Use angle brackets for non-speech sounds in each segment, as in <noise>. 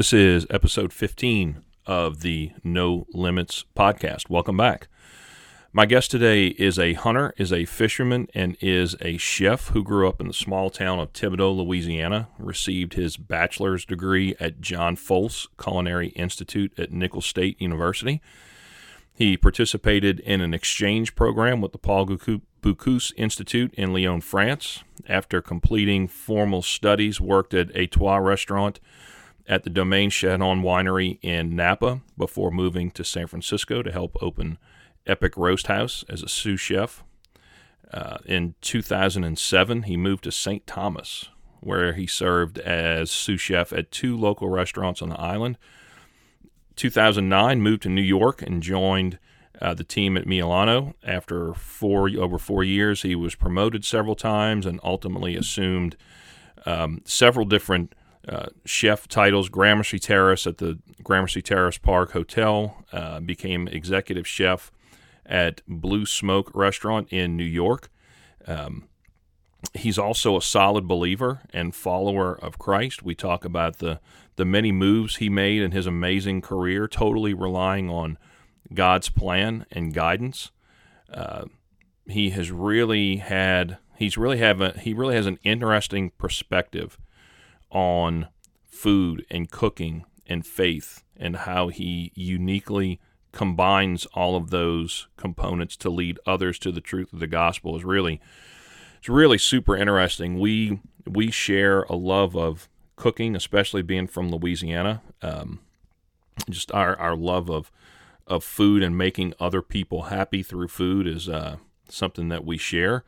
This is episode 15 of the No Limits podcast. Welcome back. My guest today is a hunter, is a fisherman, and is a chef who grew up in the small town of Thibodaux, Louisiana. Received his bachelor's degree at John Folse Culinary Institute at Nicholls State University. He participated in an exchange program with the Paul Bocuse Institute in Lyon, France. After completing formal studies, worked at Etoile Restaurant at the Domaine Chandon Winery in Napa before moving to San Francisco to help open Epic Roast House as a sous chef. Uh, in 2007, he moved to St. Thomas, where he served as sous chef at two local restaurants on the island 2009, moved to New York and joined uh, the team at Milano. After four over four years, he was promoted several times and ultimately assumed um, several different uh, chef titles. Gramercy Terrace at the Gramercy Terrace Park Hotel uh, became executive chef at Blue Smoke Restaurant in New York. Um, he's also a solid believer and follower of Christ. We talk about the the many moves he made in his amazing career, totally relying on God's plan and guidance. Uh, he has really had he's really have a, he really has an interesting perspective on food and cooking and faith and how he uniquely combines all of those components to lead others to the truth of the gospel is really it's really super interesting. We we share a love of cooking, especially being from Louisiana. Um, just our, our love of of food and making other people happy through food is uh, something that we share.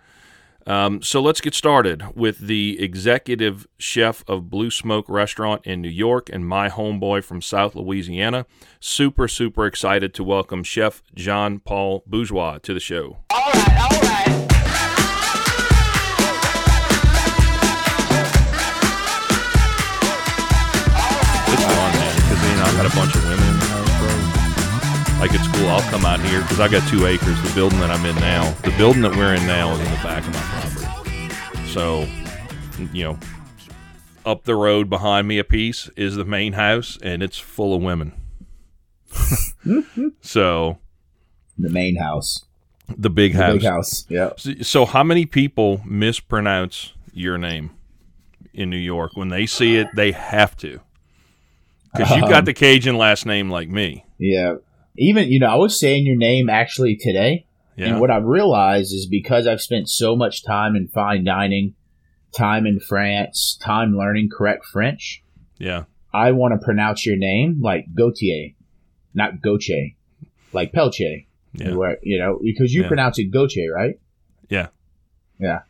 Um, so let's get started with the executive chef of Blue Smoke Restaurant in New York and my homeboy from South Louisiana. Super, super excited to welcome Chef Jean Paul Bourgeois to the show. All right, all right. It's fun, man, because you know I got a bunch of Like at school, I'll come out here because I got two acres. The building that I'm in now, the building that we're in now, is in the back of my property. So, you know, up the road behind me a piece is the main house, and it's full of women. <laughs> so the main house. the big The house. big house. Yeah. So, so how many people mispronounce your name in New York when they see it? They have to, because you got Um, <laughs> the Cajun last name like me. Yeah. Even, you know, I was saying your name actually today. Yeah. And what I've realized is because I've spent so much time in fine dining, time in France, time learning correct French, yeah. I want to pronounce your name like Gautier, not Goche, like Pelche. Yeah. Where, you know, because you Yeah. pronounce it Goche, right? Yeah. Yeah.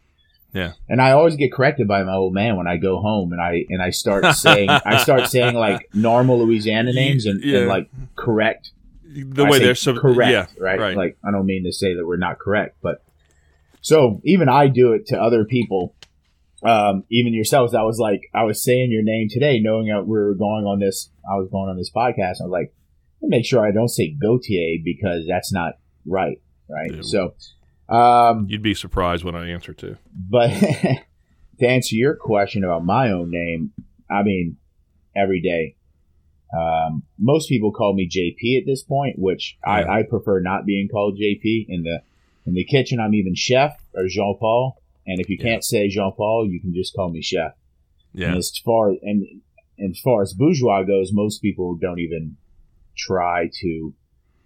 Yeah. And I always get corrected by my old man when I go home and I and I start saying I start saying like normal Louisiana <laughs> names and, Yeah. and like correct The I way they're so correct, yeah, right? right. Like I don't mean to say that we're not correct, but so even I do it to other people, um, even yourselves. I was like, I was saying your name today, knowing that we were going on this. I was going on this podcast. I was like, make sure I don't say Gautier because that's not right, right? So, um, You'd be surprised when I answer to. but <laughs> to answer your question about my own name, I mean, every day. Um, most people call me JP at this point, which Yeah. I, I prefer not being called JP. In the in the kitchen, I'm even chef or Jean Paul. And if you Yeah. can't say Jean Paul, you can just call me chef. Yeah. And as far and, and as far as bourgeois goes, most people don't even try to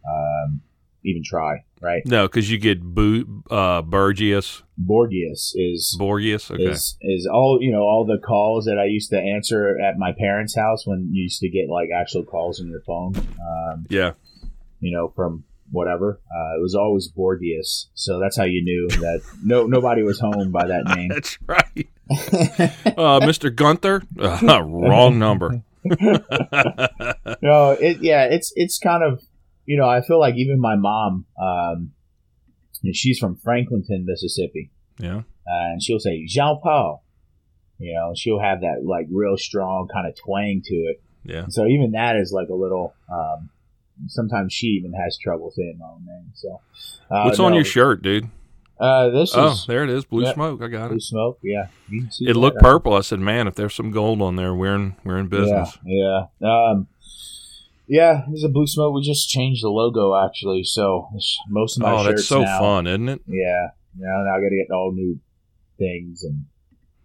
um, even try. Right? No, because you get Bo- uh, Burgius, Borgias is Borgius. Okay. is is all you know all the calls that I used to answer at my parents' house when you used to get like actual calls on your phone, um, yeah. you know, from whatever. Uh, it was always Borgias, so that's how you knew that no nobody was home by that <laughs> name. That's right. Uh, Mr. Gunther, uh, <laughs> wrong number. <laughs> no, it yeah, it's it's kind of you know I feel like even my mom, um, she's from Franklinton, Mississippi. Yeah. uh, and she'll say Jean Paul. You know, she'll have that like real strong kind of twang to it. Yeah. So even that is like a little. Um, sometimes she even has trouble saying my own name. So, uh, What's on your shirt, dude? Uh, this Oh, is there it is. Blue yeah. smoke. I got blue it. Blue smoke. Yeah, you can see It that. looked purple. I said, "Man, if there's some gold on there, we're in we're in business." Yeah, yeah. Um, yeah, there's a blue smoke. We just changed the logo actually, so it's- most of my Oh, shirts that's so now, fun, isn't it? Yeah, now now I got to get all new things and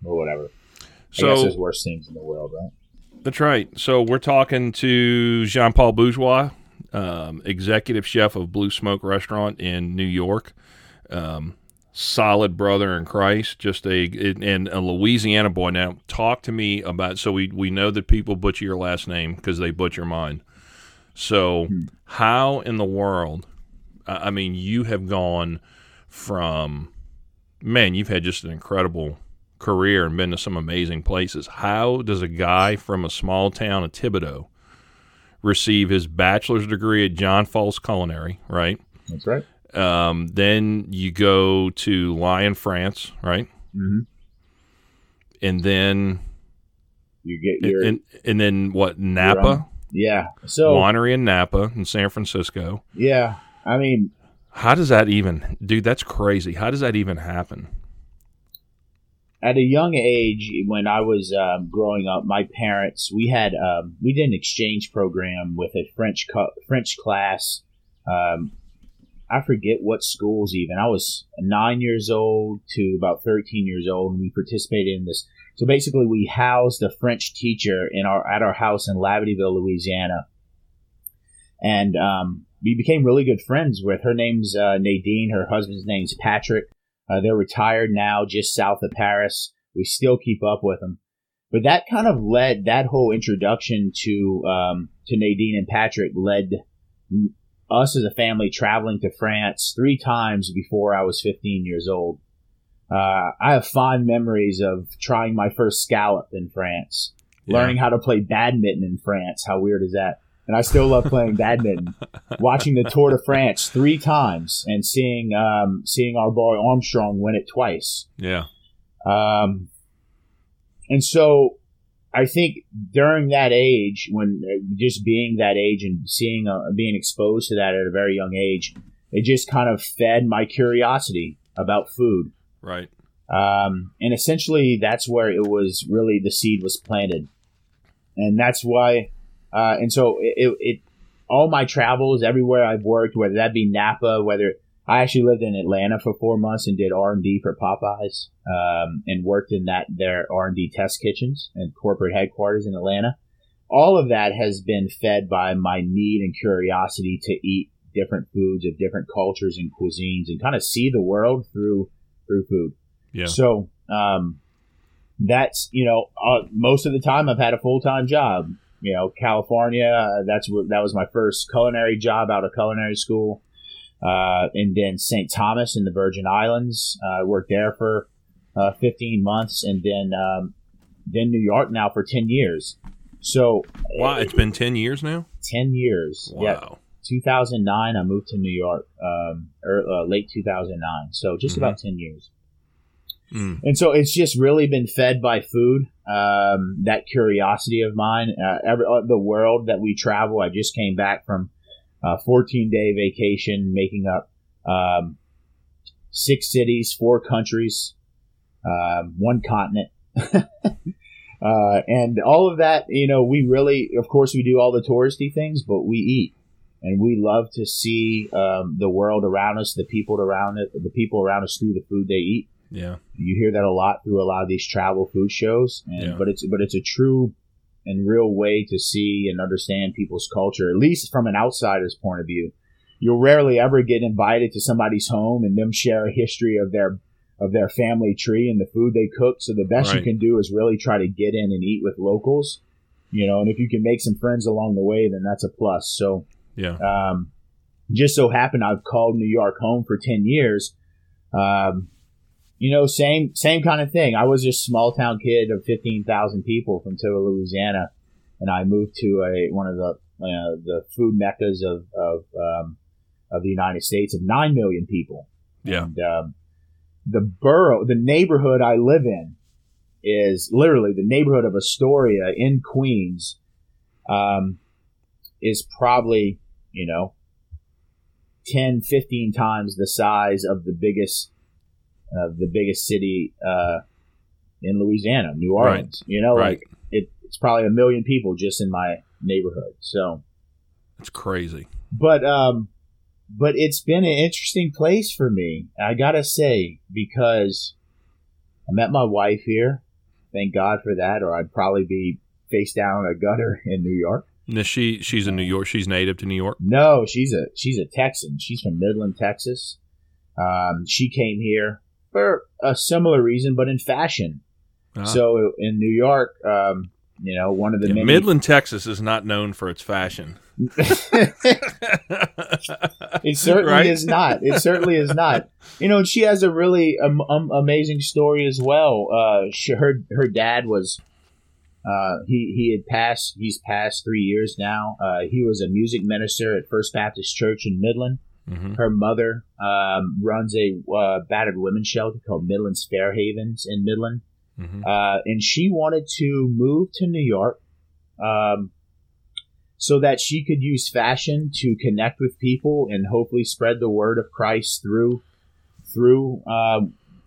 or whatever. I guess So there's worse things in the world, right? that's right. So we're talking to Jean Paul Bourgeois, um, executive chef of Blue Smoke Restaurant in New York. Um, solid brother in Christ, just a and a Louisiana boy. Now, talk to me about. So we we know that people butcher your last name because they butcher mine. So Hmm. how in the world? I mean, you have gone from man, you've had just an incredible career and been to some amazing places. How does a guy from a small town of Thibodaux receive his bachelor's degree at John Folse Culinary, right? That's right. Um, then you go to Lyon, France, right? hmm And then You get your and, and then what? Napa yeah. So winery in Napa in San Francisco. yeah, I mean, How does that even, dude? That's crazy. How does that even happen? at a young age, when I was um, growing up, my parents we had um, we did an exchange program with a French cu- French class. Um, I forget what schools even. I was nine years old to about thirteen years old, and we participated in this. So basically, we housed a French teacher in our at our house in Labadieville, Louisiana, and um, we became really good friends with her. Name's uh, Nadine. Her husband's name's Patrick. Uh, they're retired now, just south of Paris. We still keep up with them, but that kind of led that whole introduction to um, to Nadine and Patrick led us as a family traveling to France three times before I was 15 years old. Uh, I have fond memories of trying my first scallop in France, Yeah. learning how to play badminton in France. How weird is that? And I still love playing badminton. <laughs> Watching the Tour de France three times and seeing um, seeing our boy Armstrong win it twice. Yeah. Um, and so I think during that age, when uh, just being that age and seeing, uh, being exposed to that at a very young age, it just kind of fed my curiosity about food. Right. Um, and essentially, that's where it was really the seed was planted, and that's why. Uh, and so it, it, it, all my travels, everywhere I've worked, whether that be Napa, whether I actually lived in Atlanta for four months and did R and D for Popeyes, um, and worked in that their R and D test kitchens and corporate headquarters in Atlanta. All of that has been fed by my need and curiosity to eat different foods of different cultures and cuisines and kind of see the world through through food. Yeah. So um, that's you know uh, most of the time I've had a full time job. You know, California. Uh, that's where that was my first culinary job out of culinary school. Uh, and then St. Thomas in the Virgin Islands. Uh, I worked there for uh, 15 months, and then um, then New York now for 10 years. So Wow. It's been 10 years now? 10 years. Yeah, Wow. 2009, I moved to New York, um, or, uh, late 2009. So just Mhm. about 10 years. Mm. And so it's just really been fed by food. Um, that curiosity of mine, uh, every, uh, the world that we travel. I just came back from a 14 day vacation, making up um, six cities, four countries, um, one continent. <laughs> uh, and all of that, you know, we really, of course, we do all the touristy things, but we eat. And we love to see um, the world around us, the people around it, the people around us through the food they eat. Yeah. You hear that a lot through a lot of these travel food shows, and Yeah. but it's but it's a true and real way to see and understand people's culture, at least from an outsider's point of view. You'll rarely ever get invited to somebody's home and them share a history of their of their family tree and the food they cook. So the best Right. you can do is really try to get in and eat with locals, you know. And if you can make some friends along the way, then that's a plus. So Yeah. um, just so happened I've called New York home for ten years. Um, you know, same same kind of thing. I was just a small town kid of fifteen thousand people from Toa, Louisiana, and I moved to a one of the uh, the food meccas of of um, of the United States of nine million people. Yeah. And um, the borough, the neighborhood I live in, is literally the neighborhood of Astoria in Queens. Um, is probably you know 10, 15 times the size of the biggest of the biggest city uh, in Louisiana, New Orleans. Right. You know, right. like it, it's probably a million people just in my neighborhood. So it's crazy. But um, but it's been an interesting place for me. I gotta say because I met my wife here. Thank God for that, or I'd probably be face down a gutter <laughs> in New York. No, she she's in New York. She's native to New York. No, she's a she's a Texan. She's from Midland, Texas. Um, she came here for a similar reason, but in fashion. Uh-huh. So in New York, um, you know, one of the yeah, many... Midland, Texas is not known for its fashion. <laughs> it certainly right? is not. It certainly is not. You know, she has a really um, um, amazing story as well. Uh, she, her her dad was uh, he he had passed. He's passed three years now. Uh, he was a music minister at First Baptist Church in Midland. Mm-hmm. Her mother um, runs a uh, battered women's shelter called Midland's Fair Havens in Midland, mm-hmm. Uh, and she wanted to move to New York. Um, so that she could use fashion to connect with people and hopefully spread the word of Christ through through uh,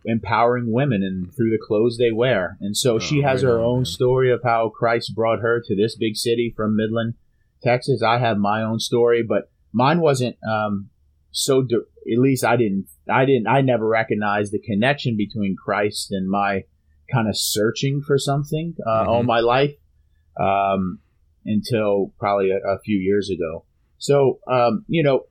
empowering women and through the clothes they wear. And so oh, she has her on, own man. story of how Christ brought her to this big city from Midland, Texas. I have my own story, but mine wasn't um, so. De- at least I didn't. I didn't. I never recognized the connection between Christ and my kind of searching for something uh, mm-hmm. all my life. Um, until probably a, a few years ago. So, um, you know,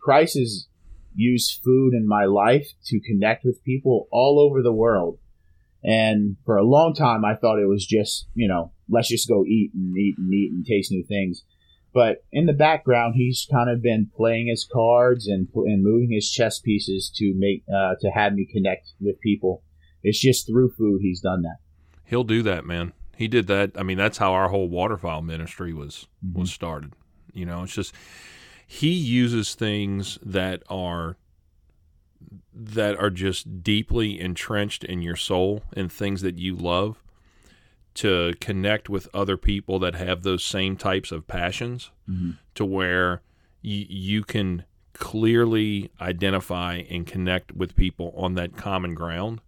Christ has used food in my life to connect with people all over the world. And for a long time, I thought it was just, you know, let's just go eat and eat and eat and taste new things. But in the background, he's kind of been playing his cards and, and moving his chess pieces to make uh, to have me connect with people. It's just through food he's done that. He'll do that, man. He did that. I mean, that's how our whole waterfowl ministry was mm-hmm. was started. You know, it's just he uses things that are that are just deeply entrenched in your soul and things that you love to connect with other people that have those same types of passions mm-hmm. to where y- you can clearly identify and connect with people on that common ground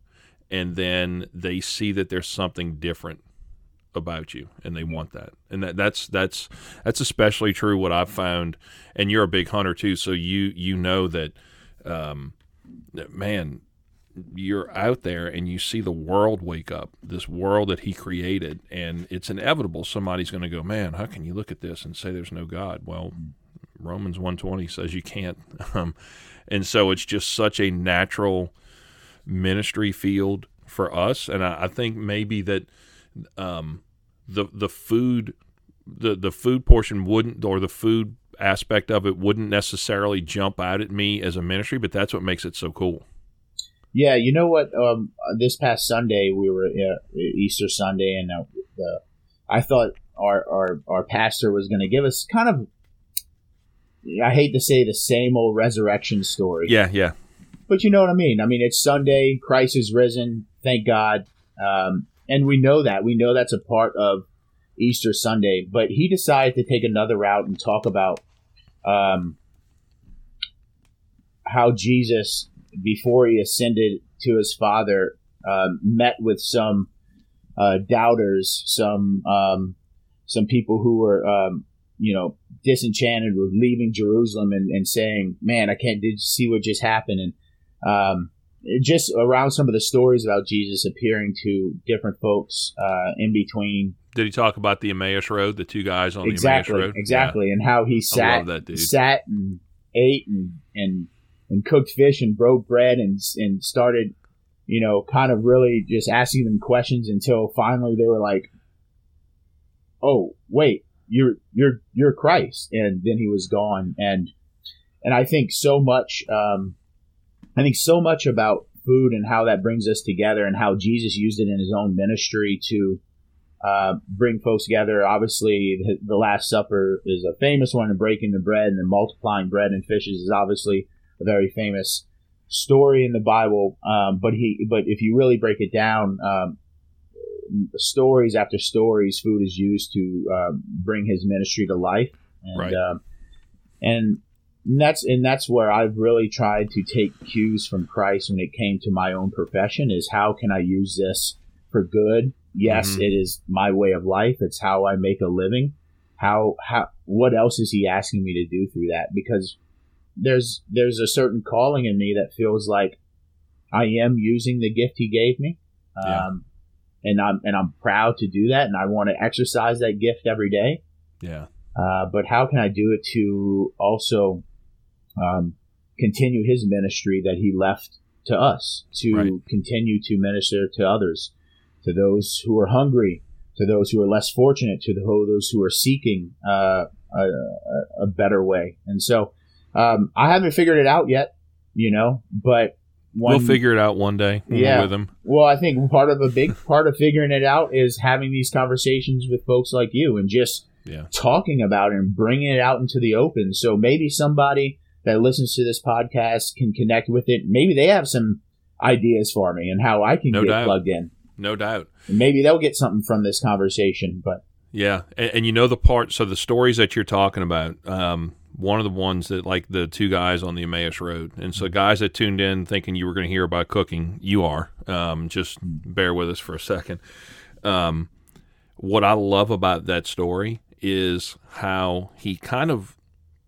and then they see that there's something different about you and they want that. And that that's that's that's especially true what i've found and you're a big hunter too so you you know that um that man you're out there and you see the world wake up this world that he created and it's inevitable somebody's going to go man how can you look at this and say there's no god? Well romans 120 says you can't. <laughs> Um, and so it's just such a natural ministry field for us and i, I think maybe that um, the the food the the food portion wouldn't or the food aspect of it wouldn't necessarily jump out at me as a ministry, but that's what makes it so cool. Yeah, you know what? Um, this past Sunday we were uh, Easter Sunday, and uh, the, I thought our our our pastor was going to give us kind of. I hate to say the same old resurrection story. Yeah, yeah. But you know what I mean. I mean, it's Sunday. Christ is risen. Thank God. Um, and we know that. We know that's a part of Easter Sunday. But he decided to take another route and talk about um, how Jesus, before he ascended to his Father, um, met with some uh, doubters, some um, some people who were um, you know disenchanted with leaving Jerusalem and, and saying, "Man, I can't did see what just happened." And um, just around some of the stories about Jesus appearing to different folks uh, in between. Did he talk about the Emmaus Road, the two guys on exactly, the Emmaus Road? Exactly, yeah. and how he sat, sat and ate and, and and cooked fish and broke bread and and started, you know, kind of really just asking them questions until finally they were like, "Oh, wait, you're you're you're Christ," and then he was gone. And and I think so much. Um, I think so much about food and how that brings us together and how Jesus used it in his own ministry to uh, bring folks together. Obviously, the Last Supper is a famous one, and breaking the bread and then multiplying bread and fishes is obviously a very famous story in the Bible. Um, but he, but if you really break it down, um, stories after stories, food is used to uh, bring his ministry to life. And, right. Um, and And that's and that's where I've really tried to take cues from Christ when it came to my own profession is how can I use this for good? Yes, Mhm. it is my way of life. It's how I make a living. How how what else is he asking me to do through that? Because there's there's a certain calling in me that feels like I am using the gift he gave me. Yeah. Um and I'm and I'm proud to do that and I want to exercise that gift every day. Yeah. Uh, but how can I do it to also um, continue his ministry that he left to us to Right. continue to minister to others, to those who are hungry, to those who are less fortunate, to the, those who are seeking uh, a, a, better way. And so um, I haven't figured it out yet, you know, but we'll figure it out one day Yeah. with him. well, I think part of a big <laughs> part of figuring it out is having these conversations with folks like you and just Yeah. talking about it and bringing it out into the open. So maybe somebody that listens to this podcast can connect with it. Maybe they have some ideas for me and how I can No get doubt. plugged in. No doubt. And maybe they'll get something from this conversation. But Yeah, and, and you know the part. So the stories that you're talking about, um, one of the ones that like the two guys on the Emmaus Road, and so guys that tuned in thinking you were going to hear about cooking, you are. Um, just bear with us for a second. Um, what I love about that story is how he kind of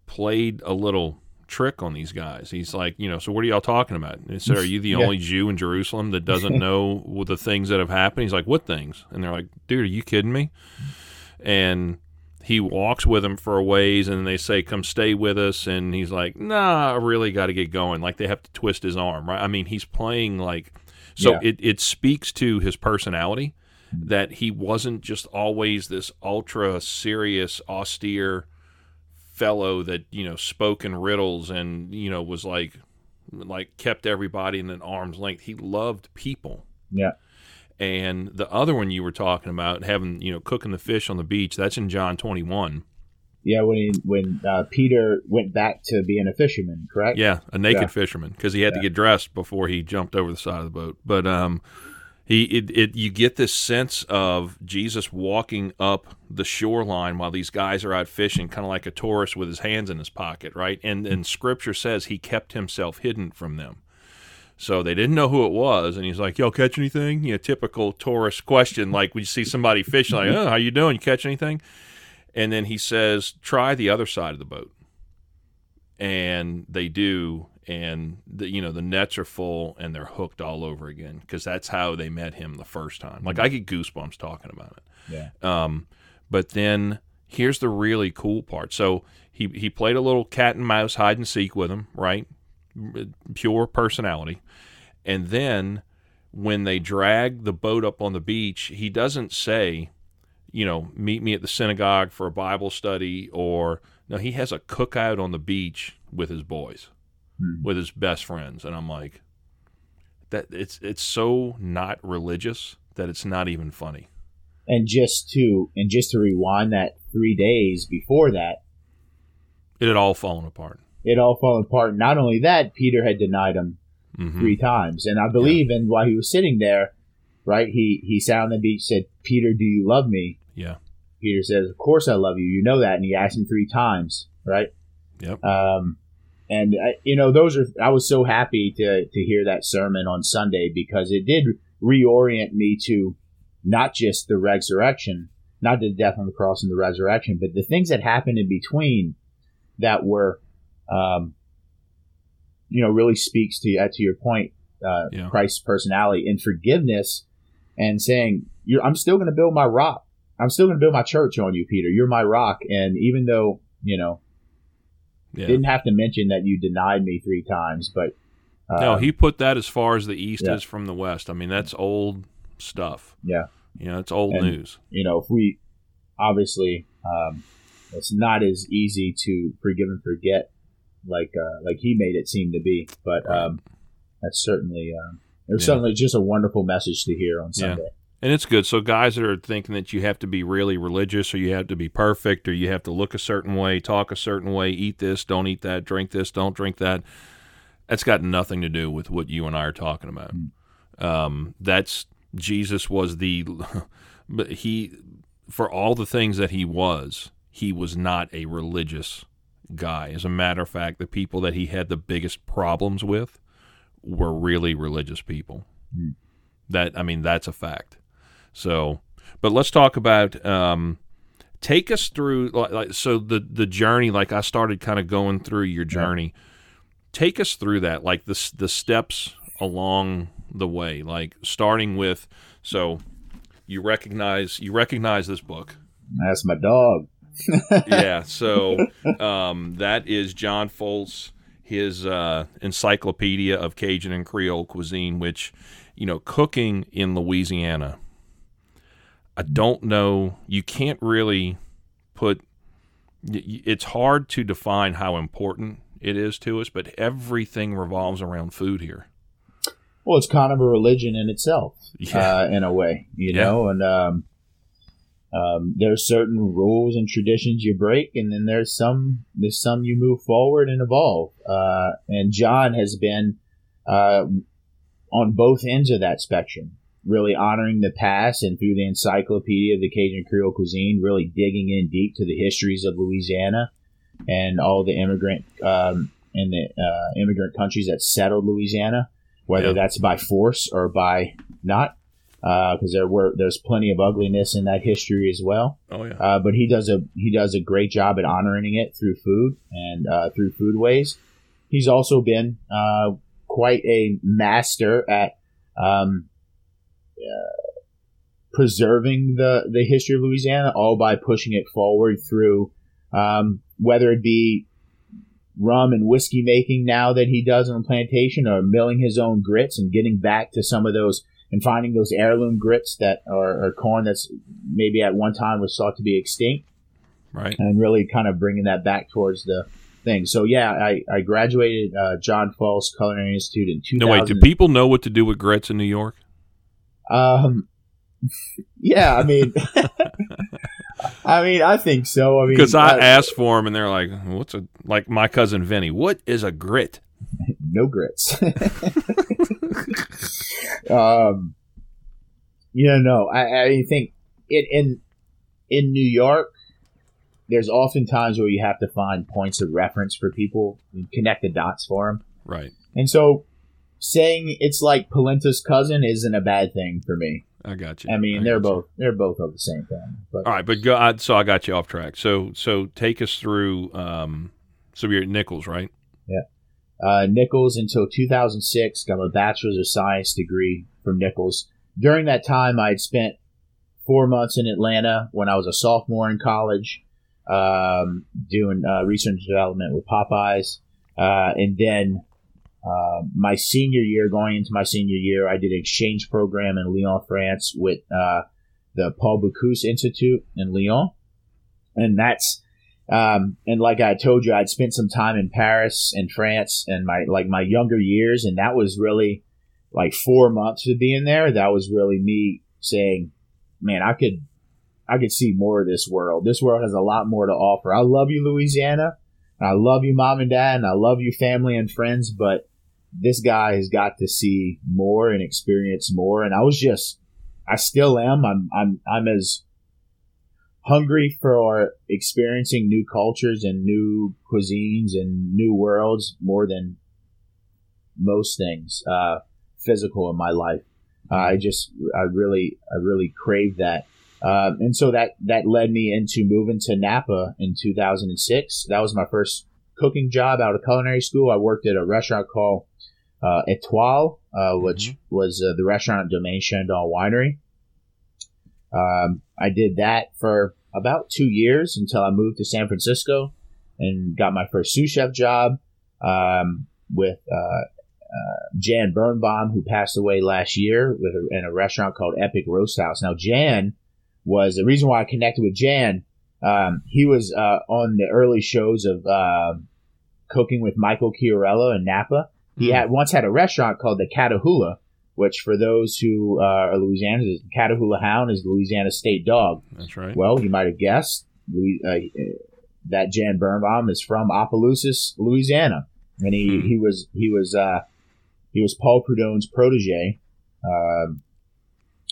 played a little trick on these guys. He's like, you know, so what are y'all talking about? And he said, are you the Yeah. only Jew in Jerusalem that doesn't <laughs> know the things that have happened? He's like, what things? And they're like, dude, are you kidding me? And he walks with them for a ways, and they say, come stay with us. And he's like, nah, I really got to get going. Like they have to twist his arm, right? I mean, he's playing like, so Yeah. it, it speaks to his personality that he wasn't just always this ultra serious, austere fellow that you know spoke in riddles and you know was like like kept everybody in an arm's length. He loved people. yeah, And the other one you were talking about, having you know cooking the fish on the beach, that's in John twenty one. yeah. When he, when uh, Peter went back to being a fisherman, correct? Yeah, a naked Yeah. fisherman because he had to get dressed before he jumped over the side of the boat. But um, he it, it you get this sense of Jesus walking up the shoreline while these guys are out fishing, kind of like a tourist with his hands in his pocket, right? And and Scripture says he kept himself hidden from them. So they didn't know who it was, and he's like, "Yo, catch anything?" You know, typical tourist question, like when you see somebody fishing, like, "Oh, how you doing? You catch anything?" And then he says, "Try the other side of the boat." and they do and the, you know the nets are full and they're hooked all over again because that's how they met him the first time. Like i get goosebumps talking about it. Yeah, um, but then here's the really cool part. So he, he played a little cat and mouse hide and seek with him right? Pure personality. And then when they drag the boat up on the beach he doesn't say you know meet me at the synagogue for a bible study or no he has a cookout on the beach with his boys Hmm. with his best friends and i'm like that it's it's so not religious that it's not even funny And just to and just to rewind that three days before that, it had all fallen apart it all fallen apart. Not only that, Peter had denied him hmm three times. And I believe, and while he was sitting there, right, he he sat on the beach, said, "Peter, do you love me?" yeah Peter says, "Of course I love you. You know that." And he asked him three times, right? Yep. Um, and I, you know, those are. I was so happy to to hear that sermon on Sunday because it did reorient me to not just the resurrection, not the death on the cross and the resurrection, but the things that happened in between that were, um, you know, really speaks to uh, to your point, uh, Yeah. Christ's personality and forgiveness, and saying, You're, "I'm still going to build my rock. I'm still going to build my church on you, Peter. You're my rock." And even though you know, yeah didn't have to mention that you denied me three times, but uh, no he put that as far as the east yeah. is from the west i mean that's old stuff yeah. you know it's old And- news you know, if we obviously um, it's not as easy to forgive and forget like uh, like he made it seem to be, but um, that's certainly um, it was Yeah. certainly just a wonderful message to hear on. Sunday. And it's good. So guys that are thinking that you have to be really religious or you have to be perfect or you have to look a certain way, talk a certain way, eat this, don't eat that, drink this, don't drink that. That's got nothing to do with what you and I are talking about. Um, that's Jesus was the <laughs> but he for all the things that he was, he was not a religious guy. As a matter of fact, the people that he had the biggest problems with were really religious people. Hmm. That I mean, that's a fact. So, but let's talk about. Um, take us through like, like so the the journey. Like I started kind of going through your journey. Take us through that, like the the steps along the way, like starting with so you recognize you recognize this book. That's my dog. <laughs> yeah, so um, that is John Folse, his uh, Encyclopedia of Cajun and Creole Cuisine, which you know, cooking in Louisiana. I don't know. You can't really put. It's hard to define how important it is to us, but everything revolves around food here. Well, it's kind of a religion in itself, Yeah. uh, in a way, you Yeah. know. And um, um, there's certain rules and traditions you break, and then there's some there's some you move forward and evolve. Uh, and John has been uh, on both ends of that spectrum, really honoring the past, and through the Encyclopedia of the Cajun Creole Cuisine, really digging in deep to the histories of Louisiana and all the immigrant um, and the uh, immigrant countries that settled Louisiana, whether Yeah. that's by force or by not, because there were there's plenty of ugliness in that history as well. Oh yeah. Uh, but he does a he does a great job at honoring it through food and uh, through foodways. He's also been uh, quite a master at um, uh, preserving the the history of Louisiana, all by pushing it forward through um, whether it be rum and whiskey making now that he does on the plantation, or milling his own grits and getting back to some of those and finding those heirloom grits that are, are corn that's maybe at one time was thought to be extinct Right. and really kind of bringing that back towards the thing. So yeah, I, I graduated uh, John Folse Culinary Institute in 2000. No wait. Do people know what to do with grits in New York? Um, yeah, I mean, <laughs> I mean, I think so. I mean, Because I uh, asked for them, and they're like, "What's a like?" My cousin Vinny, what is a grit? <laughs> no grits. <laughs> um, you know, no, I, I think it in in New York. There's often times where you have to find points of reference for people and connect the dots for them. Right. And so saying it's like Polenta's cousin isn't a bad thing for me. I got you. I mean, I they're got you. both they're both of the same thing. But All right, but go. I, so I got you off track. So so take us through. Um, so you're at Nicholls, right? Yeah. Uh, Nicholls until 2006, got a bachelor's of science degree from Nicholls. During that time, I had spent four months in Atlanta when I was a sophomore in college, um, doing uh, research and development with Popeyes, uh, and then uh, my senior year, going into my senior year, I did an exchange program in Lyon, France, with uh, the Paul Bocuse Institute in Lyon, and that's um, and like I told you, I'd spent some time in Paris and France and my like my younger years, and that was really like four months of being there. That was really me saying, "Man, I could, I could see more of this world. This world has a lot more to offer. I love you, Louisiana, and I love you, mom and dad, and I love you, family and friends, but this guy has got to see more and experience more. And I was just, I still am. I'm, I'm, I'm as hungry for experiencing new cultures and new cuisines and new worlds more than most things uh, physical in my life. Uh, I just, I really, I really crave that. Um, and so that, that led me into moving to Napa in 2006. That was my first cooking job out of culinary school. I worked at a restaurant called uh, Etoile, uh, which was uh, the restaurant at Domaine Chandon Winery. Um, I did that for about two years until I moved to San Francisco and got my first sous chef job um, with uh, uh, Jan Birnbaum, who passed away last year with a, in a restaurant called Epic Roast House. Now, Jan was the reason why I connected with Jan. Um, he was uh, on the early shows of uh, Cooking with Michael Chiarello in Napa. He Hmm. had once had a restaurant called the Catahoula, which for those who uh, are Louisianans, the Catahoula Hound is Louisiana state dog. That's right. Well, you might have guessed uh, that Jan Birnbaum is from Opelousas, Louisiana, and he, Hmm. he was he was uh, he was Paul Prudhomme's protege um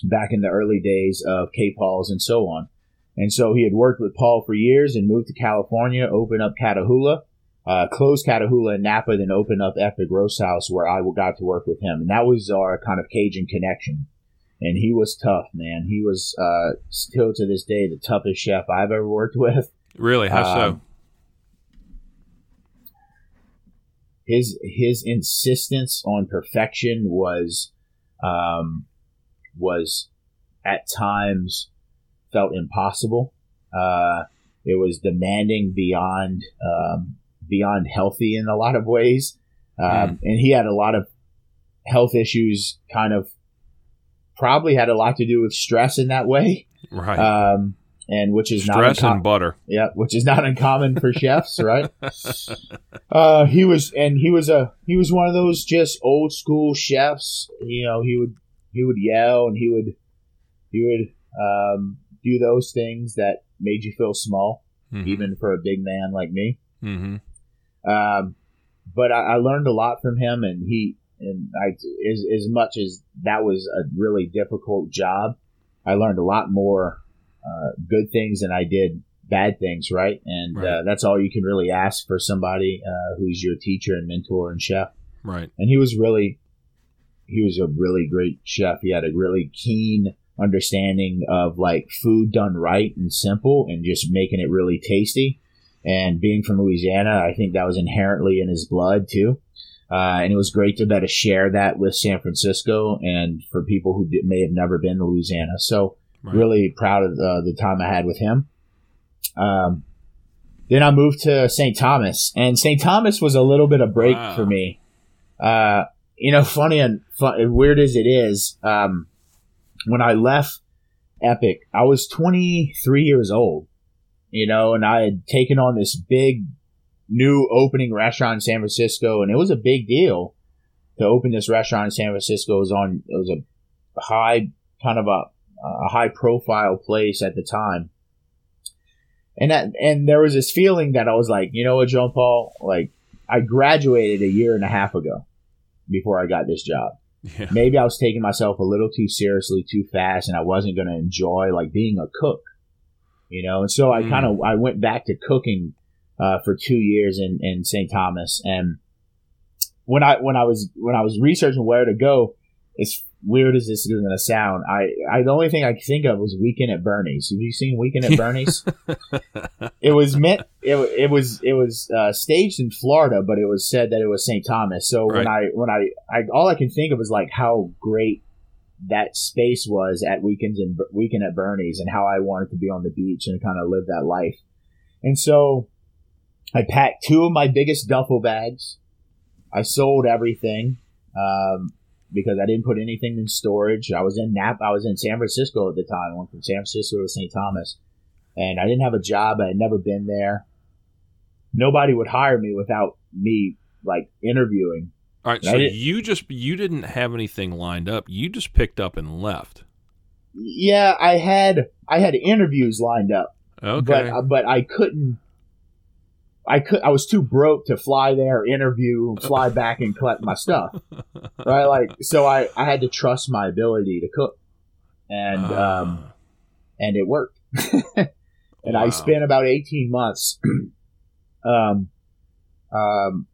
back in the early days of K Paul's and so on. And so he had worked with Paul for years and moved to California, opened up Catahoula, uh, closed Catahoula and Napa, then opened up Epic Roast House where I got to work with him. And that was our kind of Cajun connection. And he was tough, man. He was uh, still to this day the toughest chef I've ever worked <laughs> with. Really? How um, so? His his insistence on perfection was um, was at times felt impossible. Uh, it was demanding beyond um, beyond healthy in a lot of ways, um, mm. and he had a lot of health issues. Kind of probably had a lot to do with stress in that way, right? Um, and which is stress not and butter. Yeah, which is not uncommon for <laughs> chefs, right? Uh, he was, and he was a he was one of those just old school chefs. You know, he would he would yell and he would he would um, do those things that made you feel small, mm-hmm. even for a big man like me. Mm-hmm. Um, but I, I, learned a lot from him, and he and I as as much as that was a really difficult job, I learned a lot more uh, good things than I did bad things. Right, and right. Uh, that's all you can really ask for somebody uh, who's your teacher and mentor and chef. Right, and he was really he was a really great chef. He had a really keen understanding of like food done right and simple and just making it really tasty. And being from Louisiana, I think that was inherently in his blood too. Uh, and it was great to be able to share that with San Francisco and for people who did, may have never been to Louisiana. So right. really proud of the, the, time I had with him. Um, then I moved to St. Thomas, and St. Thomas was a little bit of break wow. for me. Uh, you know, funny and fun, weird as it is, um, when I left Epic, I was 23 years old, you know, and I had taken on this big new opening restaurant in San Francisco, and it was a big deal to open this restaurant in San Francisco. It was on, it was a high, kind of a, a high profile place at the time. And that, and there was this feeling that I was like, you know what, John Paul, like I graduated a year and a half ago before I got this job. Yeah. Maybe I was taking myself a little too seriously, too fast, and I wasn't going to enjoy like being a cook, you know. And so I mm. kind of I went back to cooking uh, for two years in in St. Thomas, and when I when I was when I was researching where to go, it's weird as this is going to sound, I, I the only thing I could think of was Weekend at Bernie's. Have you seen Weekend at Bernie's? <laughs> it was meant it, it was it was uh, staged in Florida, but it was said that it was St. Thomas. So right. when I when I, I all I can think of is like how great that space was at weekends and weekend at Bernie's, and how I wanted to be on the beach and kind of live that life. And so I packed two of my biggest duffel bags. I sold everything. Um, because I didn't put anything in storage. I was in Nap. I was in San Francisco at the time. I went from San Francisco to St. Thomas, and I didn't have a job. I had never been there. Nobody would hire me without me like interviewing. All right, so you just you didn't have anything lined up. You just picked up and left. Yeah, I had I had interviews lined up. Okay, but but I couldn't I could I was too broke to fly there, interview, fly back and collect my stuff. <laughs> Right? Like so I, I had to trust my ability to cook. And uh. um and it worked. <laughs> and wow. I spent about 18 months <clears throat> um um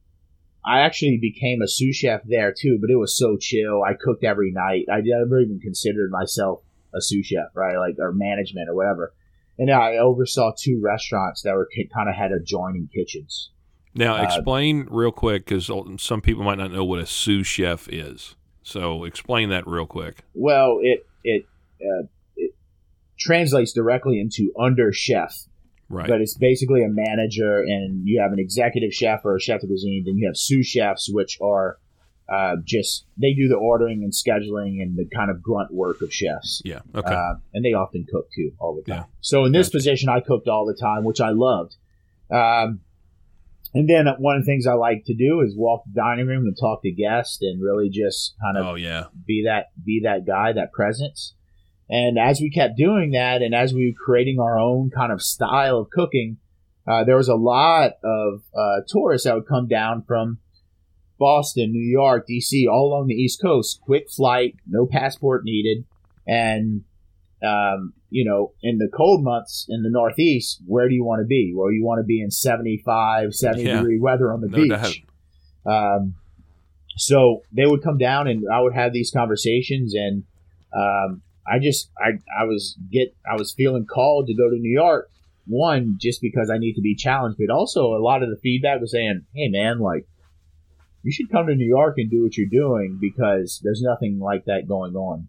I actually became a sous chef there too, but it was so chill. I cooked every night. I never even considered myself a sous chef, right? Like or management or whatever and I oversaw two restaurants that were kind of had adjoining kitchens. Now, uh, explain uh, real quick because some people might not know what a sous chef is. So, explain that real quick. Well, it it uh, it translates directly into under chef, right? But it's basically a manager, and you have an executive chef or a chef de cuisine. Then you have sous chefs, which are uh, just they do the ordering and scheduling and the kind of grunt work of chefs. Yeah. Okay. Uh, and they often cook too all the time. Yeah. So in this gotcha. position, I cooked all the time, which I loved. Um, and then one of the things I like to do is walk the dining room and talk to guests and really just kind of oh, yeah. be that be that guy, that presence. And as we kept doing that, and as we were creating our own kind of style of cooking, uh, there was a lot of uh, tourists that would come down from Boston, New York, DC, all along the East Coast. Quick flight, no passport needed, and um, you know, in the cold months in the Northeast, where do you want to be? Well, you want to be in 75, 70 Yeah. degree weather on the No beach. Um, so they would come down and I would have these conversations and, um, I just, I, I was get, I was feeling called to go to New York. One, just because I need to be challenged, but also a lot of the feedback was saying, Hey man, like, you should come to New York and do what you're doing because there's nothing like that going on.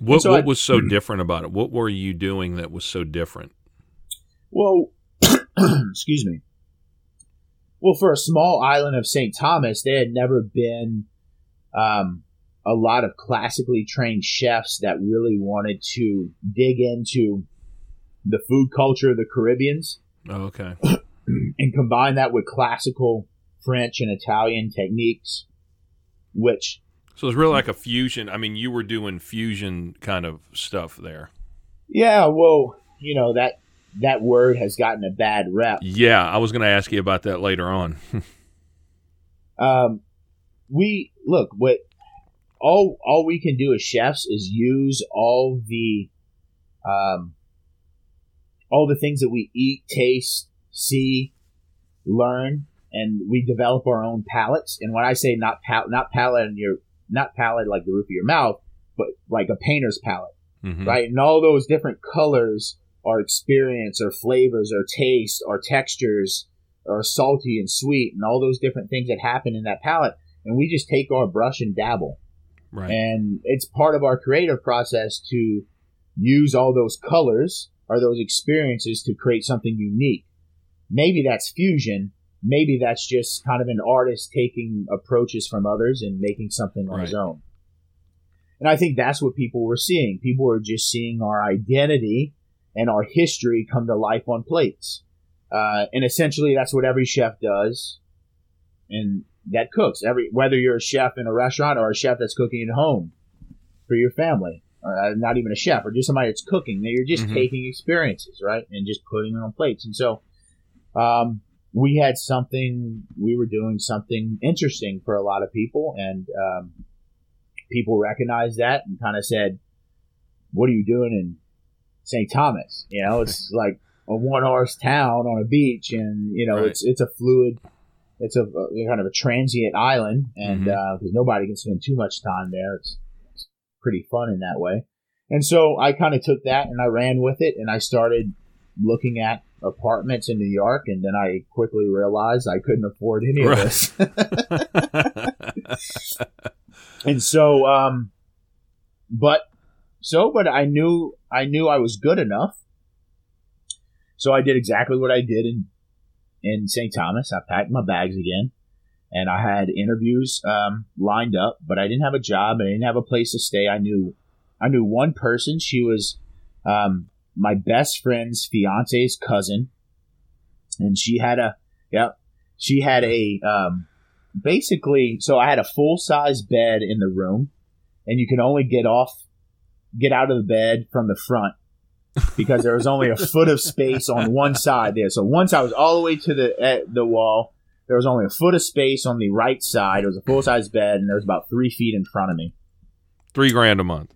What, so what I- was so different about it? What were you doing that was so different? Well, <clears throat> excuse me. Well, for a small island of St. Thomas, there had never been um, a lot of classically trained chefs that really wanted to dig into the food culture of the Caribbeans Oh, okay. <clears throat> and combine that with classical French and Italian techniques, which So it's really like a fusion. I mean, you were doing fusion kind of stuff there. Yeah, well, you know that that word has gotten a bad rep. Yeah, I was going to ask you about that later on. <laughs> Um, we look what all all we can do as chefs is use all the um all the things that we eat, taste, see, learn, and we develop our own palettes. And when I say not pal- not palette in your not palate like the roof of your mouth, but like a painter's palette. Mhm. right? And all those different colors are experience, or flavors, or taste, or textures, or salty and sweet, and all those different things that happen in that palette. And we just take our brush and dabble. Right. And it's part of our creative process to use all those colors or those experiences to create something unique. Maybe that's fusion. Maybe that's just kind of an artist taking approaches from others and making something on his own. And I think that's what people were seeing. People were just seeing our identity and our history come to life on plates. Uh, and essentially, that's what every chef does, and that cooks. Every whether you're a chef in a restaurant or a chef that's cooking at home for your family, or uh, not even a chef, or just somebody that's cooking. That you're just Mhm. taking experiences, right, and just putting them on plates. And so, um, we had something. We were doing something interesting for a lot of people, and um, people recognized that and kind of said, "What are you doing in St. Thomas?" You know, it's <laughs> like a one horse town on a beach, and you know, Right. it's it's a fluid. It's a, a kind of a transient island, and because nobody can spend too much time there, it's, it's pretty fun in that way. And so I kind of took that and I ran with it, and I started looking at apartments in New York, and then I quickly realized I couldn't afford any Right. of this. <laughs> <laughs> and so um but so but i knew i knew i was good enough so i did exactly what i did in in st thomas i packed my bags again and i had interviews um, lined up but i didn't have a job and i didn't have a place to stay i knew i knew one person she was um, my best friend's fiance's cousin. And she had a yeah she had a um, basically so i had a full size bed in the room and you can only get off get out of the bed from the front because there was only a foot of space on one side there. So once I was all the way to the the wall there was only a foot of space on the right side. It was a full size bed and there was about three feet in front of me. Three grand a month.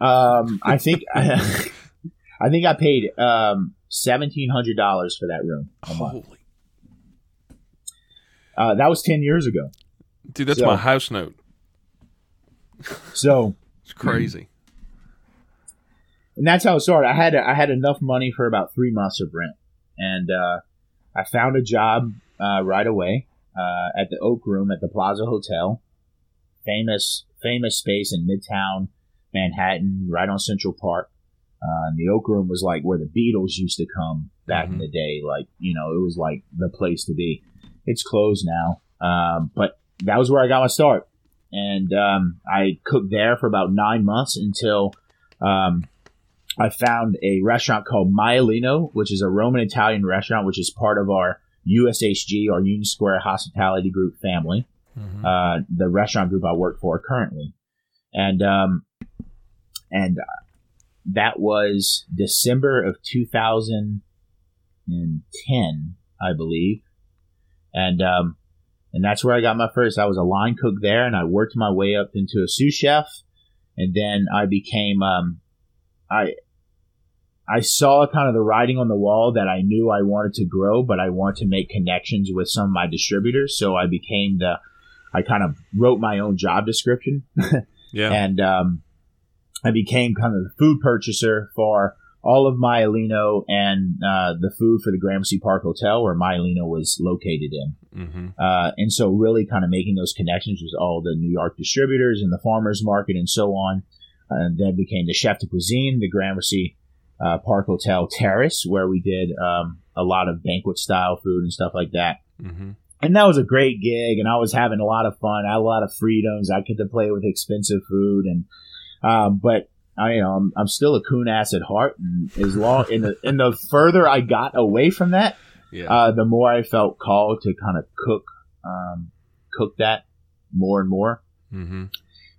um, i think <laughs> i think i paid um, $1700 for that room a month. Holy, Uh, that was 10 years ago dude, that's So- my house note. so It's crazy. and that's how it started. I had I had enough money for about three months of rent, and uh, I found a job uh, right away uh, at the Oak Room at the Plaza Hotel, famous famous space in Midtown Manhattan, right on Central Park. Uh, and the Oak Room was like where the Beatles used to come back in Mhm. the day. Like you know, it was like the place to be. It's closed now, um, but that was where I got my start, and um, I cooked there for about nine months until. Um, I found a restaurant called Maialino, which is a Roman Italian restaurant, which is part of our USHG, our Union Square Hospitality Group family, Mhm. uh, the restaurant group I work for currently, and um, and uh, that was December of 2010, I believe, and um, and that's where I got my first. I was a line cook there, and I worked my way up into a sous chef, and then I became um, I I saw kind of the writing on the wall that I knew I wanted to grow, but I wanted to make connections with some of my distributors. So I became the, I kind of wrote my own job description. <laughs> Yeah. and um, I became kind of the food purchaser for all of Maialino and uh, the food for the Gramercy Park Hotel, where Maialino was located in. mm-hmm. Uh, and so, really, kind of making those connections with all the New York distributors and the farmers market and so on. And then became the chef de cuisine, the Gramercy uh, Park Hotel Terrace, where we did um, a lot of banquet style food and stuff like that Mm-hmm. and that was a great gig and i was having a lot of fun i had a lot of freedoms i get to play with expensive food and um, but i you know I'm, I'm still a coon ass at heart and as long in the in the further i got away from that Yeah. uh, the more i felt called to kind of cook um, cook that more and more mm-hmm.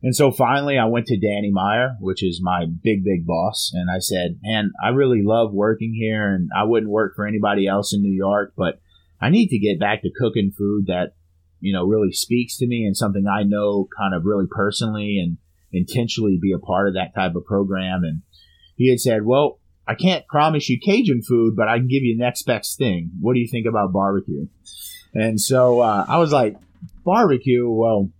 and so finally, I went to Danny Meyer, which is my big, big boss, and I said, Man, I really love working here, and I wouldn't work for anybody else in New York, but I need to get back to cooking food that, you know, really speaks to me and something I know kind of really personally and intentionally be a part of that type of program. And he had said, Well, I can't promise you Cajun food, but I can give you the next best thing. What do you think about barbecue? And so uh, I was like, Barbecue? Well,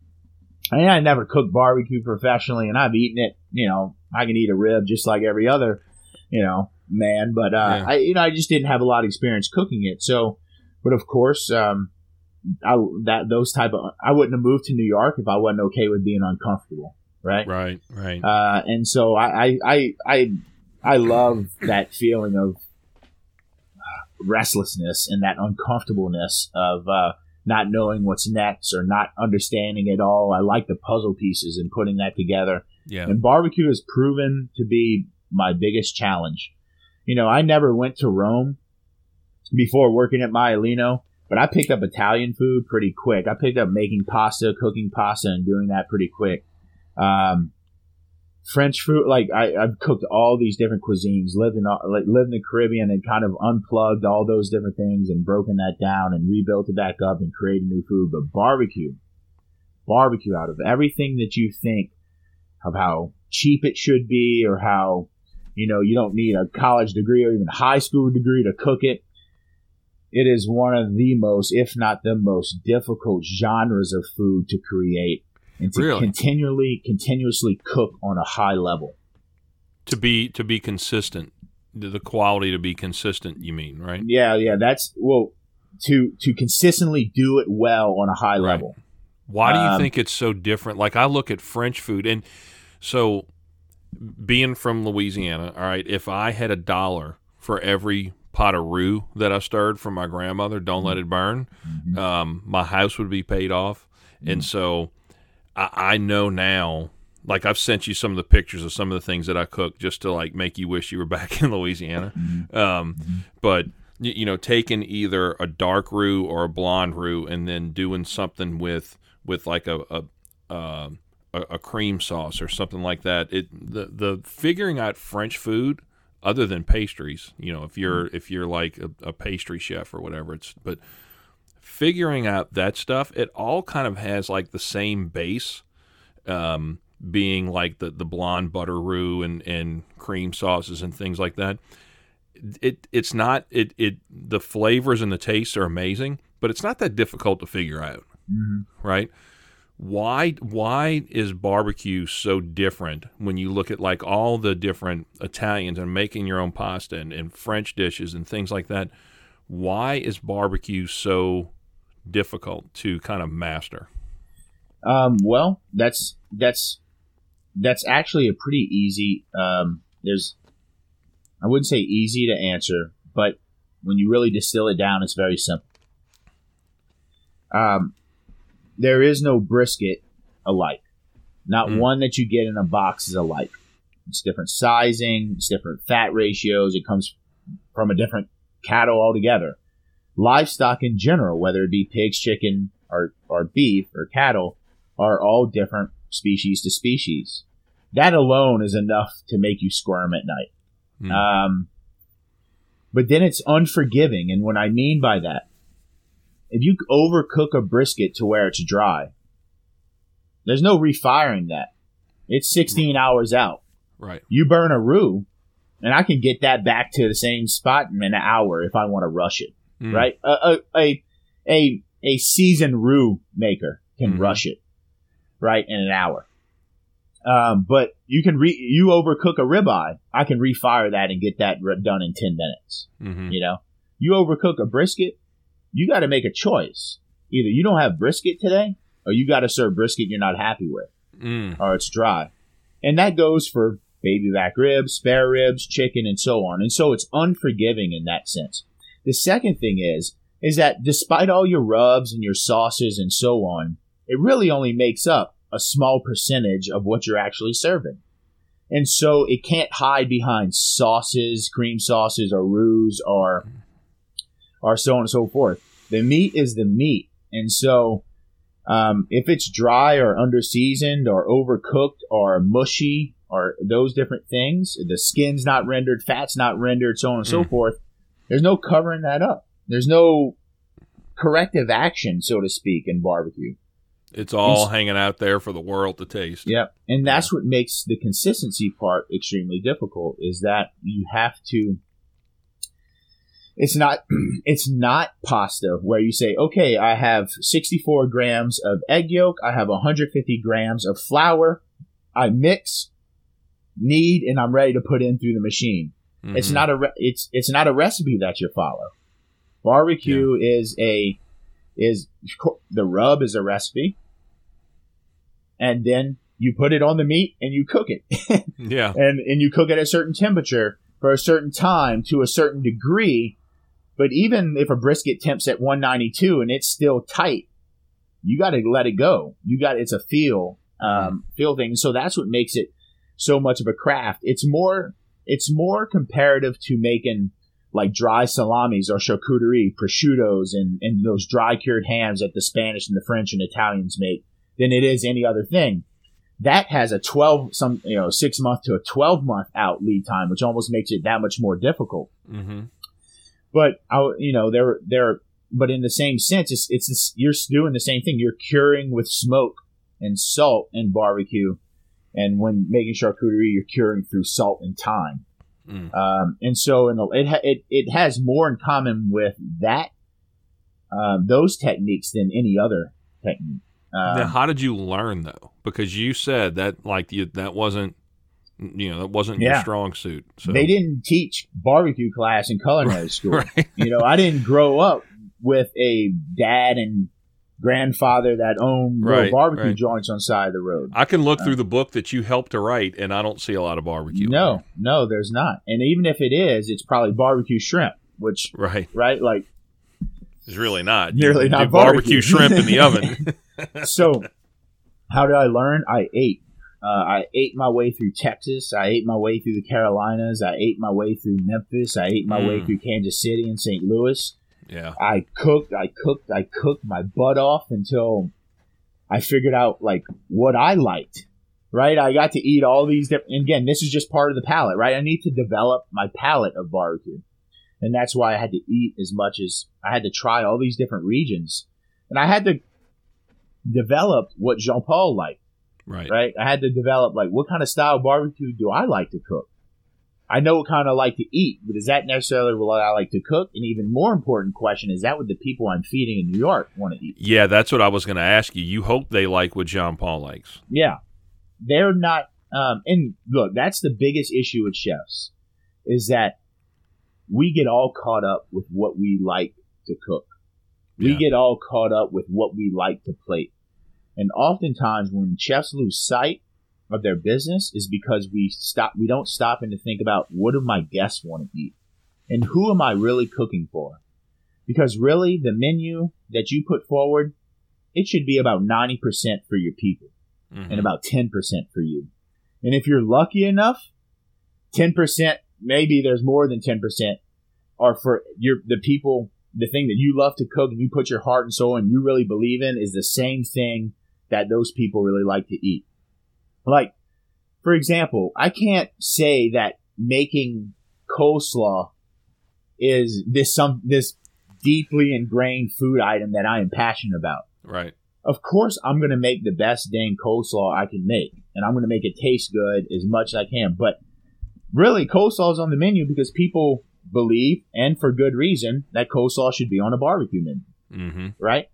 I mean, I never cooked barbecue professionally, and I've eaten it. You know, I can eat a rib just like every other, you know, man. But uh, Yeah. I, you know, I just didn't have a lot of experience cooking it. So, but of course, um, I that those type of I wouldn't have moved to New York if I wasn't okay with being uncomfortable, right? Right. Right. Uh, and so I, I, I, I, love that feeling of restlessness and that uncomfortableness of uh, not knowing what's next or not understanding it all. I like the puzzle pieces and putting that together. yeah. And barbecue has proven to be my biggest challenge. You know, I never went to Rome before working at Maialino, but I picked up Italian food pretty quick. I picked up making pasta, cooking pasta, and doing that pretty quick. Um, French food, like I, I've cooked all these different cuisines, lived in like lived in the Caribbean, and kind of unplugged all those different things and broken that down and rebuilt it back up and created new food. But barbecue, barbecue out of everything that you think of how cheap it should be or how you know you don't need a college degree or even high school degree to cook it it is one of the most if not the most difficult genres of food to create and to Really? continually continuously cook on a high level to be to be consistent, the quality to be consistent. You mean right? yeah yeah that's well to to consistently do it well on a high Right. level Why do you Um, think it's so different? Like I look at French food, and so being from Louisiana, all right, if I had a dollar for every pot of roux that I stirred from my grandmother, don't let it burn, um, my house would be paid off. And so I, I know now, like I've sent you some of the pictures of some of the things that I cook just to like make you wish you were <laughs> back in Louisiana. Um, but y- you know, taking either a dark roux or a blonde roux and then doing something with with like a a, uh, a, a cream sauce or something like that. It the the figuring out French food other than pastries. You know, if you're if you're like a, a pastry chef or whatever, it's but figuring out that stuff. It all kind of has like the same base. Um, being like the, the blonde butter roux and, and cream sauces and things like that it it's not it it the flavors and the tastes are amazing, but it's not that difficult to figure out, Mhm. right? Why why is barbecue so different when you look at like all the different Italians and making your own pasta and, and French dishes and things like that? Why is barbecue so difficult to kind of master? Um, well, that's that's that's actually a pretty easy. Um, there's, I wouldn't say easy to answer, but when you really distill it down, it's very simple. Um, there is no brisket alike. Not Mm. one that you get in a box is alike. It's different sizing, it's different fat ratios. It comes from a different cattle altogether. Livestock in general, whether it be pigs, chicken, or, or beef or cattle, are all different species to species. That alone is enough to make you squirm at night. Mm. Um, but then it's unforgiving. And what I mean by that, if you overcook a brisket to where it's dry, there's no refiring that. It's 16 hours out. right. You burn a roux, and I can get that back to the same spot in an hour if I want to rush it. Mm. Right? A a a a, seasoned roux maker can Mhm. rush it right in an hour. Um, but you can re- you overcook a ribeye, I can refire that and get that re- done in ten minutes. Mhm. You know, you overcook a brisket, you got to make a choice. Either you don't have brisket today, or you got to serve brisket you're not happy with, Mm. or it's dry. And that goes for baby back ribs, spare ribs, chicken, and so on. And so it's unforgiving in that sense. The second thing is, is that despite all your rubs and your sauces and so on, it really only makes up a small percentage of what you're actually serving. And so it can't hide behind sauces, cream sauces, or roux, or or so on and so forth. The meat is the meat, and so um, if it's dry or under seasoned or overcooked or mushy or those different things, the skin's not rendered, fat's not rendered, so on and so Mm. forth. There's no covering that up. There's no corrective action, so to speak, in barbecue. It's all hanging out there for the world to taste. Yep. And that's what makes the consistency part extremely difficult is that you have to it's not <clears throat> it's not pasta where you say, okay, I have 64 grams of egg yolk, I have 150 grams of flour, I mix, knead, and I'm ready to put in through the machine. It's Mhm. not a re- it's it's not a recipe that you follow. Barbecue is a is the rub is a recipe, and then you put it on the meat and you cook it, <laughs> Yeah. and and you cook at a certain temperature for a certain time to a certain degree. But even if a brisket temps at 192 and it's still tight, you got to let it go. You got it's a feel um, feel thing. So that's what makes it so much of a craft. It's more it's more comparative to making like dry salamis or charcuterie, prosciuttos, and, and those dry cured hams that the Spanish and the French and Italians make than it is any other thing. That has a 12, some, you know, six month to a 12 month out lead time, which almost makes it that much more difficult. Mm-hmm. But, I, you know, they're, they're, but in the same sense, it's, it's, this, you're doing the same thing. You're curing with smoke and salt and barbecue. And when making charcuterie, you're curing through salt and time. Mm. Um, and so in the, it, ha- it it has more in common with that um, those techniques than any other technique. Um, now, how did you learn though? Because you said that like you, that wasn't you know that wasn't your strong suit. So They didn't teach barbecue class in culinary <laughs> school. right. You know, I didn't grow up with a dad and grandfather that owned little Right, barbecue right. joints on the side of the road. I can look through the book that you helped to write, and I don't see a lot of barbecue. No, no, there's not. And even if it is, it's probably barbecue shrimp, which right? right, like It's really not. Nearly You not barbecue barbecue. shrimp in the <laughs> oven. so how did I learn? I ate. Uh, I ate my way through Texas. I ate my way through the Carolinas. I ate my way through Memphis. I ate my way Mm. through Kansas City and St. Louis. Yeah. I cooked, I cooked, I cooked my butt off until I figured out like what I liked. Right? I got to eat all these different. and Again, this is just part of the palate, right? I need to develop my palate of barbecue, and that's why I had to eat as much as I had to try all these different regions, and I had to develop what Jean Paul liked. Right. Right? I had to develop like what kind of style barbecue do I like to cook. I know what kind I like to eat, but is that necessarily what I like to cook? And even more important question is that what the people I'm feeding in New York want to eat? Yeah, that's what I was going to ask you. You hope they like what John Paul likes. Yeah, they're not. Um, and look, that's the biggest issue with chefs is that we get all caught up with what we like to cook. We Yeah. get all caught up with what we like to plate. And oftentimes when chefs lose sight of their business is because we stop we don't stop and to think about what do my guests want to eat? And who am I really cooking for? Because really the menu that you put forward, it should be about 90% for your people Mhm. and about 10% for you. And if you're lucky enough, 10%, maybe there's more than 10% are for your the people the thing that you love to cook and you put your heart and soul and you really believe in is the same thing that those people really like to eat. Like, for example, I can't say that making coleslaw is this some this deeply ingrained food item that I am passionate about right. of course I'm going to make the best dang coleslaw I can make, and I'm going to make it taste good as much as I can. But really coleslaw is on the menu because people believe, and for good reason, that coleslaw should be on a barbecue menu, Mm-hmm. right?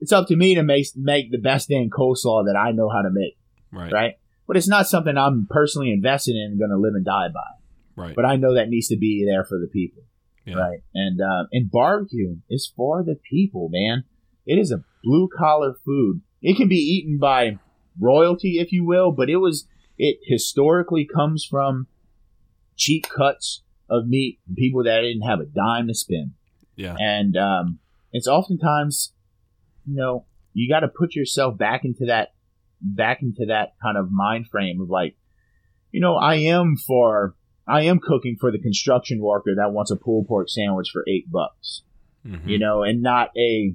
It's up to me to make make the best dang coleslaw that I know how to make, Right. right? But it's not something I'm personally invested in and going to live and die by. Right. But I know that needs to be there for the people, Yeah. right? And uh, and barbecue is for the people, man. It is a blue collar food. It can be eaten by royalty, if you will, but it was it historically comes from cheap cuts of meat from people that didn't have a dime to spend, Yeah. and um, it's oftentimes, you know, you got to put yourself back into that back into that kind of mind frame of like, you know, I am for I am cooking for the construction worker that wants a pulled pork sandwich for eight bucks, Mhm. you know, and not a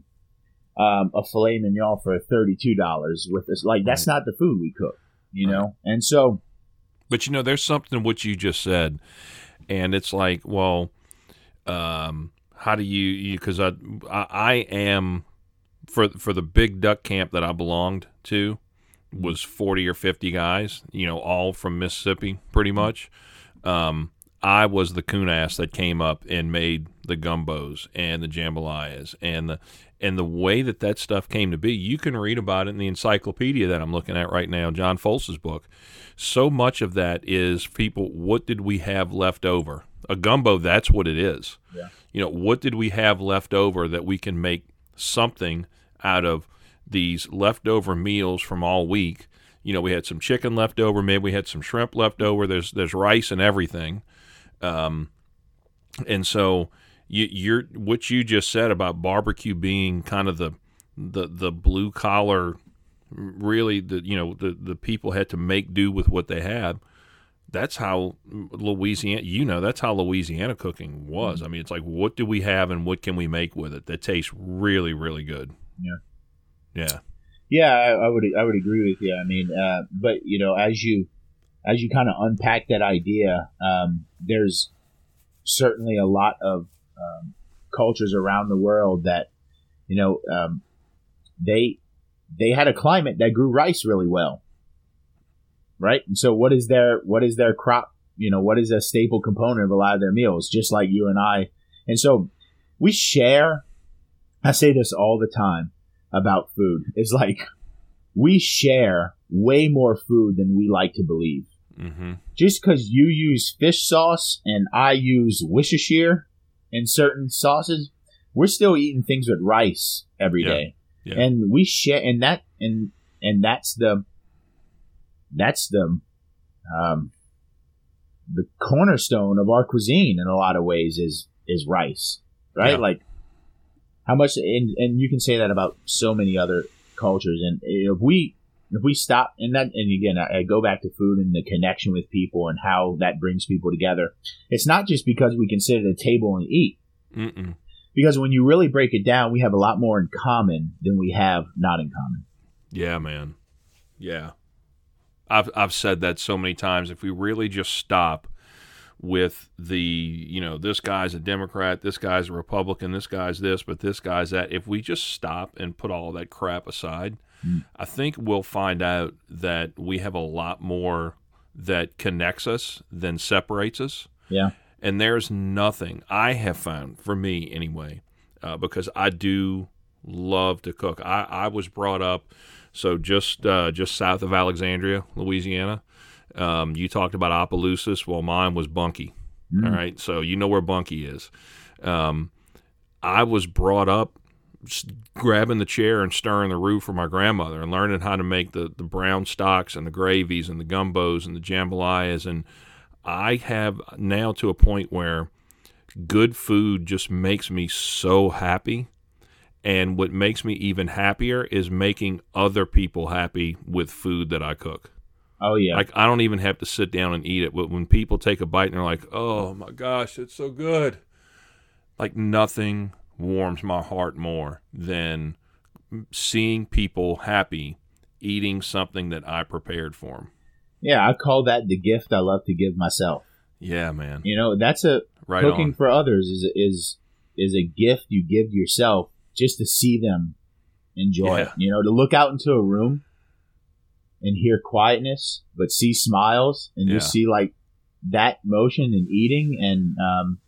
um, a filet mignon for thirty two dollars with this. Like that's not the food we cook, you Right. know. And so, But you know, there's something in what you just said, and it's like, well, um, how do you? Because I, I, I am for for the big duck camp that I belonged to was 40 or 50 guys, you know, all from Mississippi, pretty much. Um, I was the coon ass that came up and made the gumbos and the jambalayas and the and the way that that stuff came to be. You can read about it in the encyclopedia that I'm looking at right now, John Folse's book. So much of that is people. What did we have left over? A gumbo. That's what it is. Yeah. You know, what did we have left over that we can make something out of these leftover meals from all week? You know, we had some chicken left over. Maybe we had some shrimp left over. There's there's rice and everything. Um, and so you, you're what you just said about barbecue being kind of the the the blue collar, really the you know the the people had to make do with what they had. That's how Louisiana, you know, that's how Louisiana cooking was. I mean, it's like, what do we have and what can we make with it that tastes really, really good? Yeah. Yeah. yeah, I, I would I would agree with you. I mean, uh, but you know, as you as you kind of unpack that idea, um, there's certainly a lot of um, cultures around the world that you know um, they they had a climate that grew rice really well, right? And so, what is their what is their crop? You know, what is a staple component of a lot of their meals? Just like you and I, and so we share. I say this all the time about food. is like we share way more food than we like to believe Mm-hmm. just because you use fish sauce and I use Worcestershire in certain sauces, we're still eating things with rice every Yeah. day, Yeah. and we share. And that and and that's the that's the um, the cornerstone of our cuisine in a lot of ways is is rice, right? Yeah. Like how much, and and you can say that about so many other cultures, and if we if we stop and that and again I, I go back to food and the connection with people and how that brings people together it's not just because we can sit at a table and eat Mm-mm. because when you really break it down we have a lot more in common than we have not in common Yeah, man. Yeah. I've I've said that so many times. If we really just stop with the, you know, this guy's a Democrat, this guy's a Republican, this guy's this, but this guy's that. If we just stop and put all that crap aside, Mm. I think we'll find out that we have a lot more that connects us than separates us. yeah And there's nothing I have found for me anyway, uh, because I do love to cook. I, I was brought up so just uh, just south of Alexandria, Louisiana. Um, you talked about Opelousas. Well, mine was Bunkie. Mm. All right, so you know where Bunkie is. Um, I was brought up grabbing the chair and stirring the roux for my grandmother and learning how to make the, the brown stocks and the gravies and the gumbos and the jambalayas and I have now to a point where good food just makes me so happy. And what makes me even happier is making other people happy with food that I cook. Oh yeah Like I don't even have to sit down and eat it. But when people take a bite and they're like, "Oh my gosh, it's so good," like nothing warms my heart more than seeing people happy eating something that I prepared for them. yeah i call that the gift i love to give myself Yeah, man. you know that's a Right cooking on. for others is is is a gift you give yourself just to see them enjoy it. You know, to look out into a room and hear quietness, but see smiles and just see like that motion and eating and um,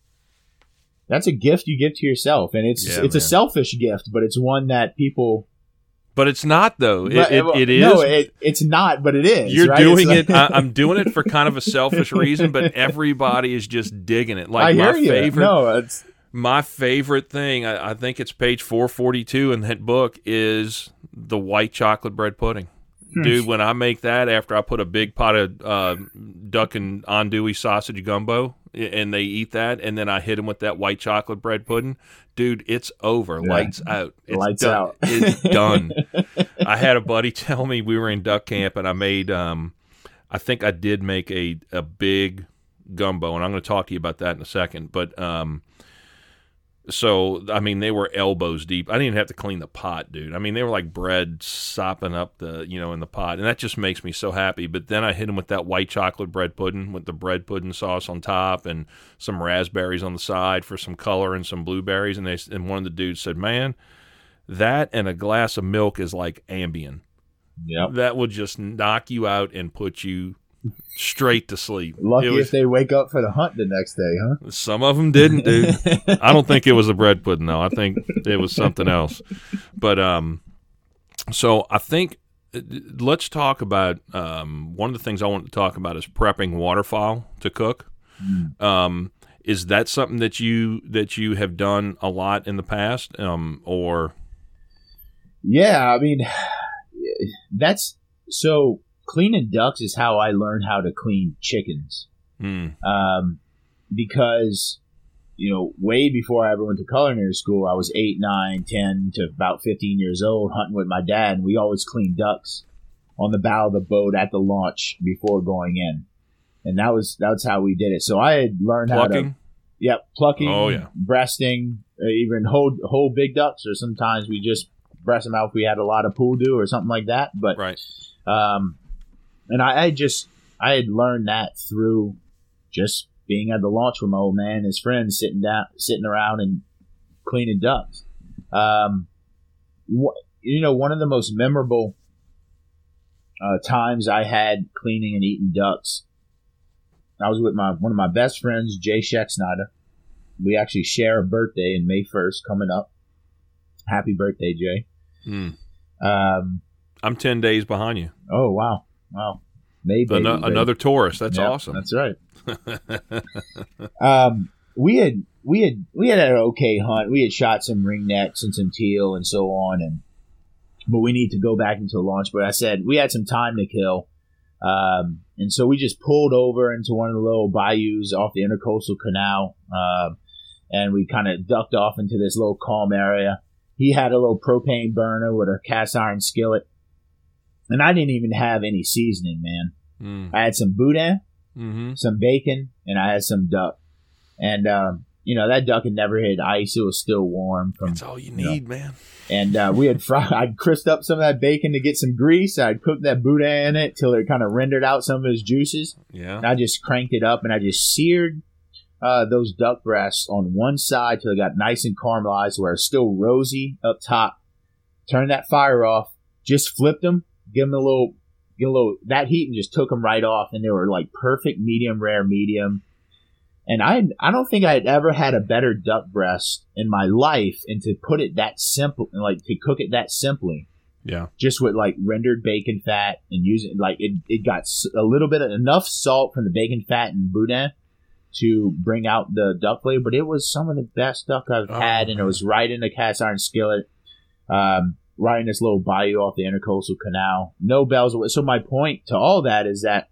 that's a gift you give to yourself and it's Yeah, it's a selfish gift but it's one that people But it's not though. It, it, it is. no it, it's not but it is You're right? doing It's it. I, I'm <laughs> doing it for kind of a selfish reason, but <laughs> everybody is just digging it. I Like hear my you favorite, no it's my favorite thing. I, I think it's page 442 in that book is the white chocolate bread pudding. Dude, when I make that after I put a big pot of uh, duck and andouille sausage gumbo, and they eat that, and then I hit them with that white chocolate bread pudding, dude, it's over. Yeah. Lights out. It's Lights done. out. It's <laughs> done. I had a buddy <laughs> tell me we were in duck camp, and I made. Um, I think I did make a a big gumbo, and I'm going to talk to you about that in a second. But um, so I mean, they were elbows deep. I didn't even have to clean the pot, dude. I mean, they were like bread sopping up the you know in the pot, and that just makes me so happy. But then I hit them with that white chocolate bread pudding with the bread pudding sauce on top and some raspberries on the side for some color and some blueberries. And they and one of the dudes said, "Man, that and a glass of milk is like Ambien. yep That will just knock you out and put you." Straight to sleep. lucky was- if they wake up for the hunt the next day huh some of them didn't, dude. <laughs> I don't think it was a bread pudding though. I think it was something else. But um, so I think uh, let's talk about um, one of the things I want to talk about is prepping waterfowl to cook. Um, is that something that you that you have done a lot in the past, um, or Yeah, I mean, <sighs> that's so cleaning ducks is how I learned how to clean chickens. mm, Um, because, you know, way before I ever went to culinary school, I was eight, nine, ten to about 15 years old hunting with my dad, and we always cleaned ducks on the bow of the boat at the launch before going in. And that was that's how we did it. So I had learned how to plucking? Yep, plucking. Oh, yeah. breasting, uh, even whole whole big ducks, or sometimes we just breast them out if we had a lot of poule d'eau or something like that. But Right. um, and I, I just I had learned that through just being at the launch with my old man and his friends, sitting down, sitting around and cleaning ducks. Um, wh- you know, one of the most memorable uh, times I had cleaning and eating ducks. I was with my one of my best friends, Jay Scheck We actually share a birthday in May first coming up. Happy birthday, Jay! Mm. Um, I'm ten days behind you. oh wow, wow, Maybe baby, Ano- baby. another Taurus. That's Yep, awesome. That's right. <laughs> um, we had we had we had an okay hunt. We had shot some ringnecks and some teal and so on, and but we need to go back into the launch. But I said we had some time to kill, um, and so we just pulled over into one of the little bayous off the intercoastal canal, um, and we kind of ducked off into this little calm area. He had a little propane burner with a cast iron skillet, and I didn't even have any seasoning, man. mm. I had some boudin hmm some bacon, and I had some duck. And um, you know that duck had never hit ice; it was still warm. From That's all you you know. need, man. and uh, we had fried. <laughs> I'd crisped up some of that bacon to get some grease. I'd cooked that boudin in it till it kind of rendered out some of its juices. Yeah. And I just cranked it up, and I just seared uh, those duck breasts on one side till it got nice and caramelized, where it's still rosy up top. Turned that fire off. Just flipped them. Give them a little get a little that heat and just took them right off. And they were like perfect medium rare medium. And i i don't think i had ever had a better duck breast in my life. And to put it that simple like to cook it that simply. Yeah. just with like rendered bacon fat and using like it, it got a little bit of enough salt from the bacon fat and boudin to bring out the duck flavor. But it was some of the best duck i've Oh, had. And it was right in the cast iron skillet. Um, right in this little bayou off the intercoastal canal no bells so my point to all that is that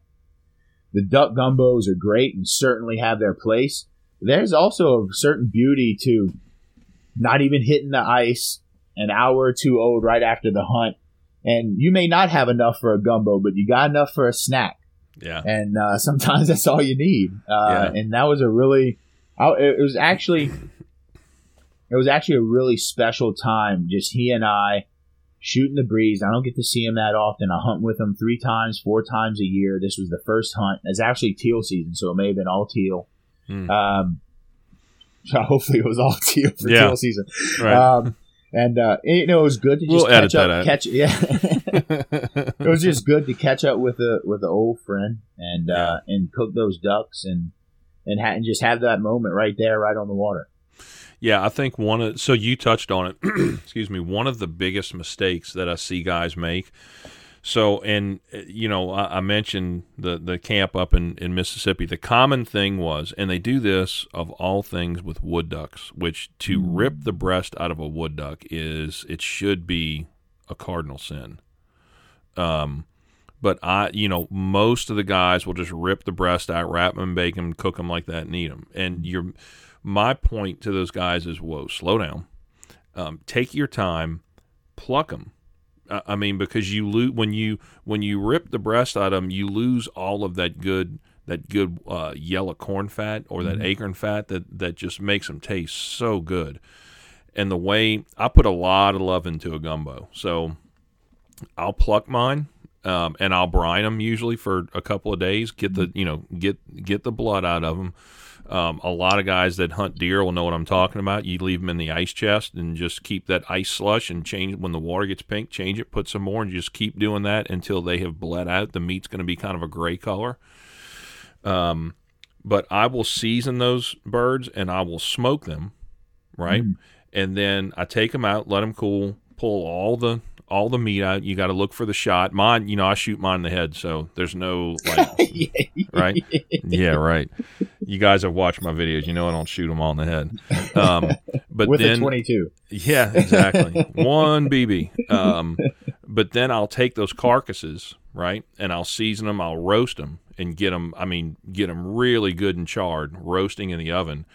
the duck gumbos are great and certainly have their place there's also a certain beauty to not even hitting the ice an hour or two old right after the hunt and you may not have enough for a gumbo but you got enough for a snack Yeah. and uh, <laughs> sometimes that's all you need. Uh, And that was a really, I, it was actually, it was actually a really special time. Just he and I shooting the breeze. I don't get to see him that often. I hunt with him three times, four times a year. This was the first hunt. It's actually teal season, so it may have been all teal. Hmm. Um, <laughs> so hopefully it was all teal for Yeah. teal season. Right. Um, and uh, you know, it was good to just We'll catch up, catch yeah, <laughs> <laughs> it was just good to catch up with a with an old friend and uh, and cook those ducks and and, ha- and just have that moment right there, right on the water. Yeah, I think one of so you touched on it. <clears throat> excuse me. One of the biggest mistakes that I see guys make. So, and you know, I, I, mentioned the the camp up in in Mississippi. The common thing was, and they do this of all things with wood ducks, which to rip the breast out of a wood duck is it should be a cardinal sin. Um, but I, you know, most of the guys will just rip the breast out, wrap them, bake them, cook them like that, and eat them. And you're my point to those guys is, whoa, slow down, um, take your time, pluck them. I mean, because you lose when you when you rip the breast out of them, you lose all of that good that good uh, yellow corn fat or that mm-hmm. acorn fat that that just makes them taste so good. And the way I put a lot of love into a gumbo, so I'll pluck mine um, and I'll brine them usually for a couple of days. Get the you know get get the blood out of them. Um, a lot of guys that hunt deer will know what I'm talking about. You leave them in the ice chest and just keep that ice slush and change when the water gets pink, change it, put some more, and just keep doing that until they have bled out. The meat's going to be kind of a gray color. Um, but I will season those birds and I will smoke them, right? Mm. And then I take them out, let them cool, pull all the all the meat out. You got to look for the shot. Mine, you know, I shoot mine in the head, so there's no like, <laughs> right? Yeah, right. You guys have watched my videos. You know I don't shoot them all in the head. Um, but with then, 22. Yeah, exactly. One BB. Um, but then I'll take those carcasses, right, and I'll season them. I'll roast them and get them. I mean, get them really good and charred, roasting in the oven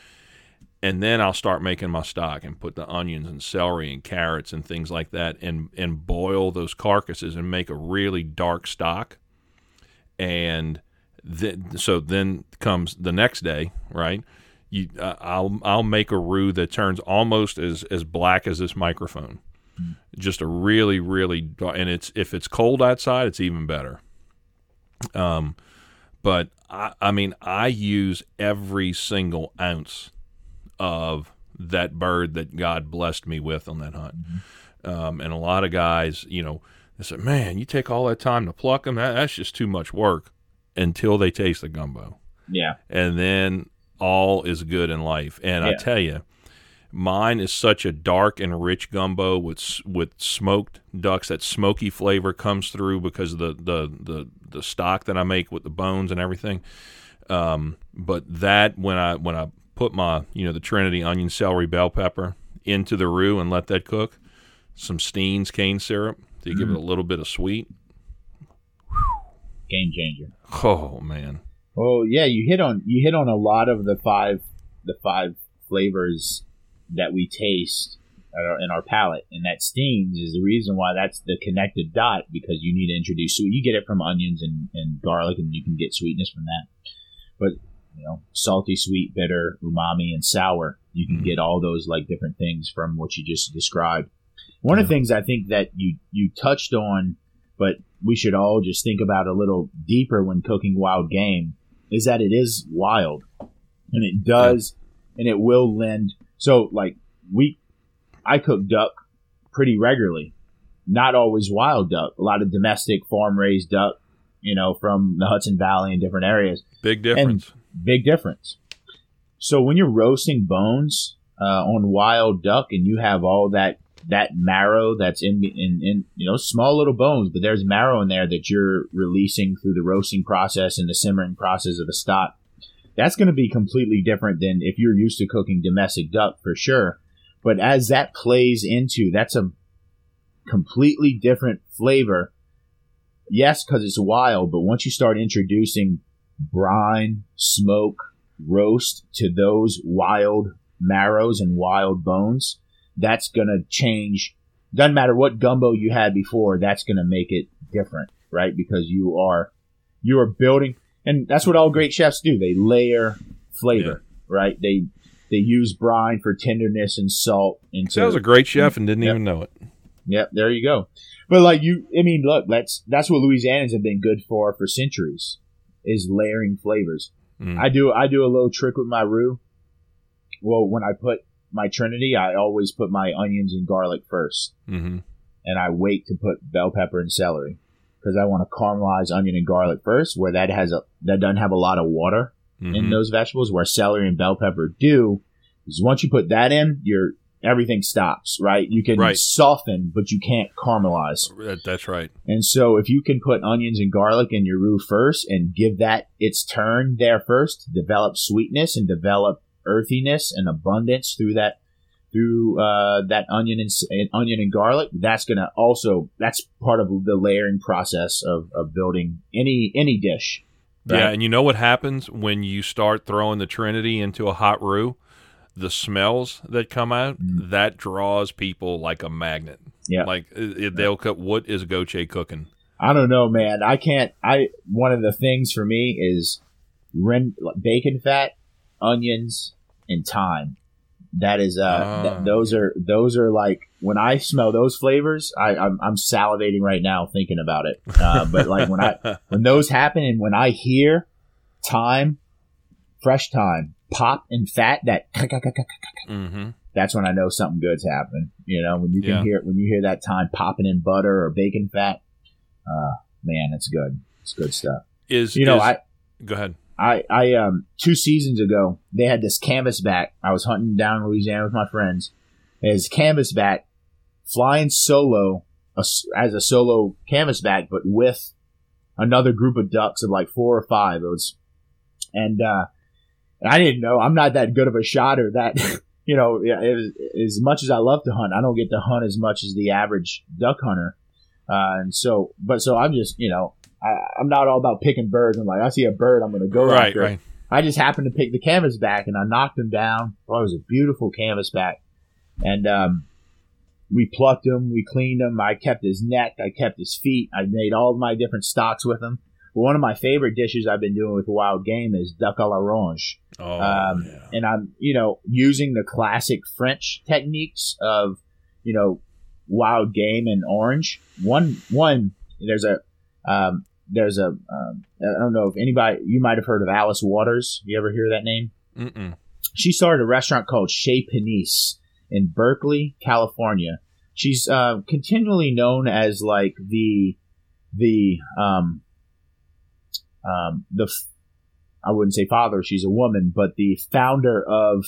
and then I'll start making my stock and put the onions and celery and carrots and things like that and and boil those carcasses and make a really dark stock. And then, so then comes the next day, right? You, uh, I'll I'll make a roux that turns almost as as black as this microphone. Mm. Just a really really and it's if it's cold outside, it's even better. Um, but I I mean I use every single ounce of that bird that God blessed me with on that hunt. Mm-hmm. Um, and a lot of guys, you know, they said, "Man, you take all that time to pluck them. That, that's just too much work." Until they taste the gumbo. Yeah. And then all is good in life. And yeah. I tell you, mine is such a dark and rich gumbo with with smoked ducks. That smoky flavor comes through because of the the the, the stock that I make with the bones and everything. Um, but that when I when I put my, you know, the Trinity onion, celery, bell pepper into the roux and let that cook. Some Steen's cane syrup to mm. give it a mm. little bit of sweet. Game changer. Oh man. Oh yeah, you hit on you hit on a lot of the five the five flavors that we taste in our palate, and that Steen's is the reason why that's the connected dot because you need to introduce sweet. You get it from onions and, and garlic, and you can get sweetness from that. But you know, salty, sweet, bitter, umami, and sour. You can mm-hmm. get all those like different things from what you just described. One of the things I think that you you touched on, but we should all just think about a little deeper when cooking wild game, is that it is wild, and it does, yeah. and it will lend. So like we, I cook duck pretty regularly, not always wild duck. A lot of domestic farm raised duck, you know, from the Hudson Valley and different areas. Big difference. And Big difference. So when you're roasting bones uh, on wild duck and you have all that that marrow that's in, in in you know small little bones, but there's marrow in there that you're releasing through the roasting process and the simmering process of the stock. That's going to be completely different than if you're used to cooking domestic duck for sure. But as that plays into that's a completely different flavor. Yes, because it's wild, but once you start introducing brine, smoke, roast to those wild marrows and wild bones, that's going to change. Doesn't matter what gumbo you had before, that's going to make it different, right? Because you are, you are building, and that's what all great chefs do. They layer flavor, yeah. right? They, they use brine for tenderness and salt. Into, that was a great chef and didn't yep. even know it. Yep, there you go. But like you, I mean, look, that's that's what Louisianans have been good for for centuries is layering flavors. Mm. I do I do a little trick with my roux. Well, when I put my Trinity, I always put my onions and garlic 1st mm-hmm. and I wait to put bell pepper and celery because I want to caramelize onion and garlic first, where that has a that doesn't have a lot of water Mhm. in those vegetables, where celery and bell pepper do. Is once you put that in, your everything stops, right? You can Right. soften, but you can't caramelize. That- That's right. And so if you can put onions and garlic in your roux first and give that its turn there first, develop sweetness and develop earthiness and abundance through that through uh, that onion and, and onion and garlic, that's gonna also that's part of the layering process of, of building any any dish. Yeah, and you know what happens when you start throwing the Trinity into a hot roux? The smells that come out Mm. that draws people like a magnet. Yeah. like it, they'll cut. What is Goche cooking? I don't know, man. I can't. I one of the things for me is ren, bacon fat, onions, and thyme. That is, uh, Ah. th- those are those are like when I smell those flavors, I, I'm, I'm salivating right now thinking about it. Uh, but like when I <laughs> when those happen and when I hear thyme, fresh thyme, pop and fat, that <laughs> mm-hmm. that's when I know something good's happening. You know, when you can Yeah. hear when you hear that thyme popping in butter or bacon fat, uh, man, it's good. It's good stuff. Is You know, is- I go ahead. I, I, um, two seasons ago, they had this canvas canvasback. I was hunting down in Louisiana with my friends. There's canvasback flying solo a s a solo canvas canvasback, but with another group of ducks of like four or five. It was, and, uh, I didn't know. I'm not that good of a shot or that, <laughs> you know, was, as much as I love to hunt, I don't get to hunt as much as the average duck hunter. Uh, and so, but so I'm just, you know, I, I'm not all about picking birds. I'm like, I see a bird, I'm going to go right, after right. I just happened to pick the canvas back and I knocked him down. Oh, it was a beautiful canvas back. And um, we plucked him, we cleaned him. I kept his neck, I kept his feet. I made all my different stocks with him. One of my favorite dishes I've been doing with wild game is duck à l'orange. Oh, Um, yeah. And I'm, you know, using the classic French techniques of, you know, wild game and orange. One, one, there's a, um, there's a, um, I don't know if anybody, you might have heard of Alice Waters. You ever hear that name? Mm-mm. She started a restaurant called Chez Panisse in Berkeley, California. She's uh, continually known as like the the um, um, the f- I wouldn't say father. She's a woman, but the founder of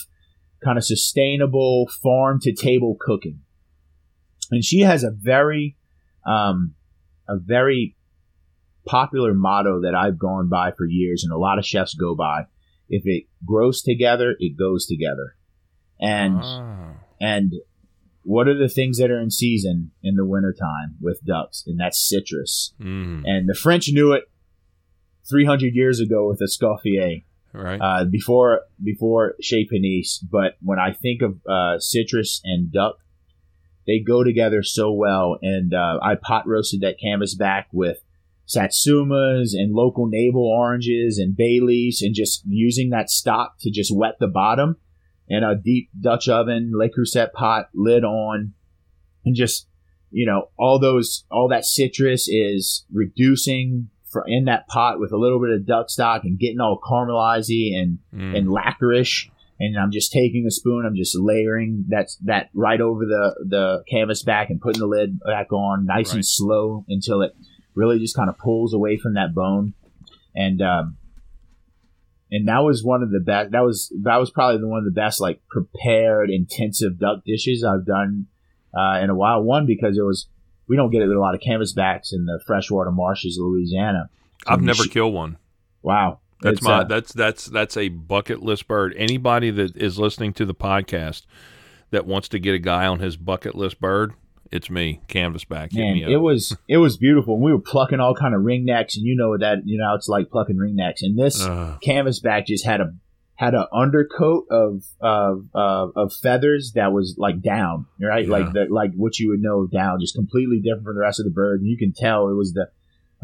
kind of sustainable farm to table cooking, and she has a very um, a very popular motto that I've gone by for years, and a lot of chefs go by if it grows together, it goes together. And Ah. and what are the things that are in season in the wintertime with ducks? And that's citrus. Mm. And the French knew it 300 years ago with Escoffier, right. uh, before before Chez Panisse. But when I think of uh, citrus and duck, they go together so well. And uh, I pot roasted that canvas back with satsumas and local navel oranges and bay leaves and just using that stock to just wet the bottom in a deep Dutch oven, Le Creuset pot, lid on, and just you know all those all that citrus is reducing in that pot with a little bit of duck stock and getting all caramelizy and Mm. and lacquerish. And I'm just taking a spoon, I'm just layering that that right over the the canvas back and putting the lid back on, nice Right. and slow until it really just kind of pulls away from that bone. And um, and that was one of the best. That was that was probably the one of the best like prepared intensive duck dishes I've done uh, in a while. One because it was we don't get it with a lot of canvasbacks in the freshwater marshes of Louisiana. I've never she- killed one. Wow, That's It's, my uh, that's that's that's a bucket list bird. Anybody that is listening to the podcast that wants to get a guy on his bucket list bird, it's me, Canvasback. Man, me it was it was beautiful. We were plucking all kind of ringnecks, and you know that you know it's like plucking ringnecks. And this Ugh. canvasback just had a had an undercoat of of of of feathers that was like down, right? Yeah. Like the like what you would know down, just completely different from the rest of the bird. And you can tell it was the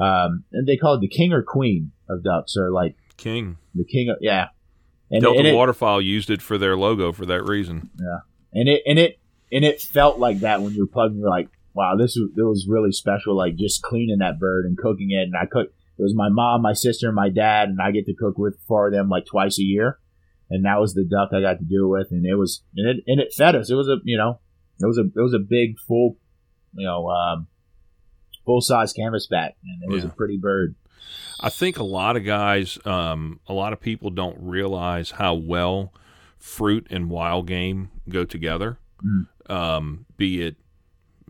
um and they call it the king or queen of ducks, or like King. the king of yeah. And, Delta and it, Waterfowl used it for their logo for that reason. Yeah, and it and it and it felt like that when you were plugging. You're like, wow, this was it was really special. Like just cleaning that bird and cooking it. And I cook. It was my mom, my sister, and my dad, and I get to cook with for them like twice a year. And that was the duck I got to do it with, and it was and it and it fed us. It was a you know it was a it was a big full you know, um, full size canvas canvasback, and it was Yeah. a pretty bird. I think a lot of guys, um, a lot of people don't realize how well fruit and wild game go together. Um, be it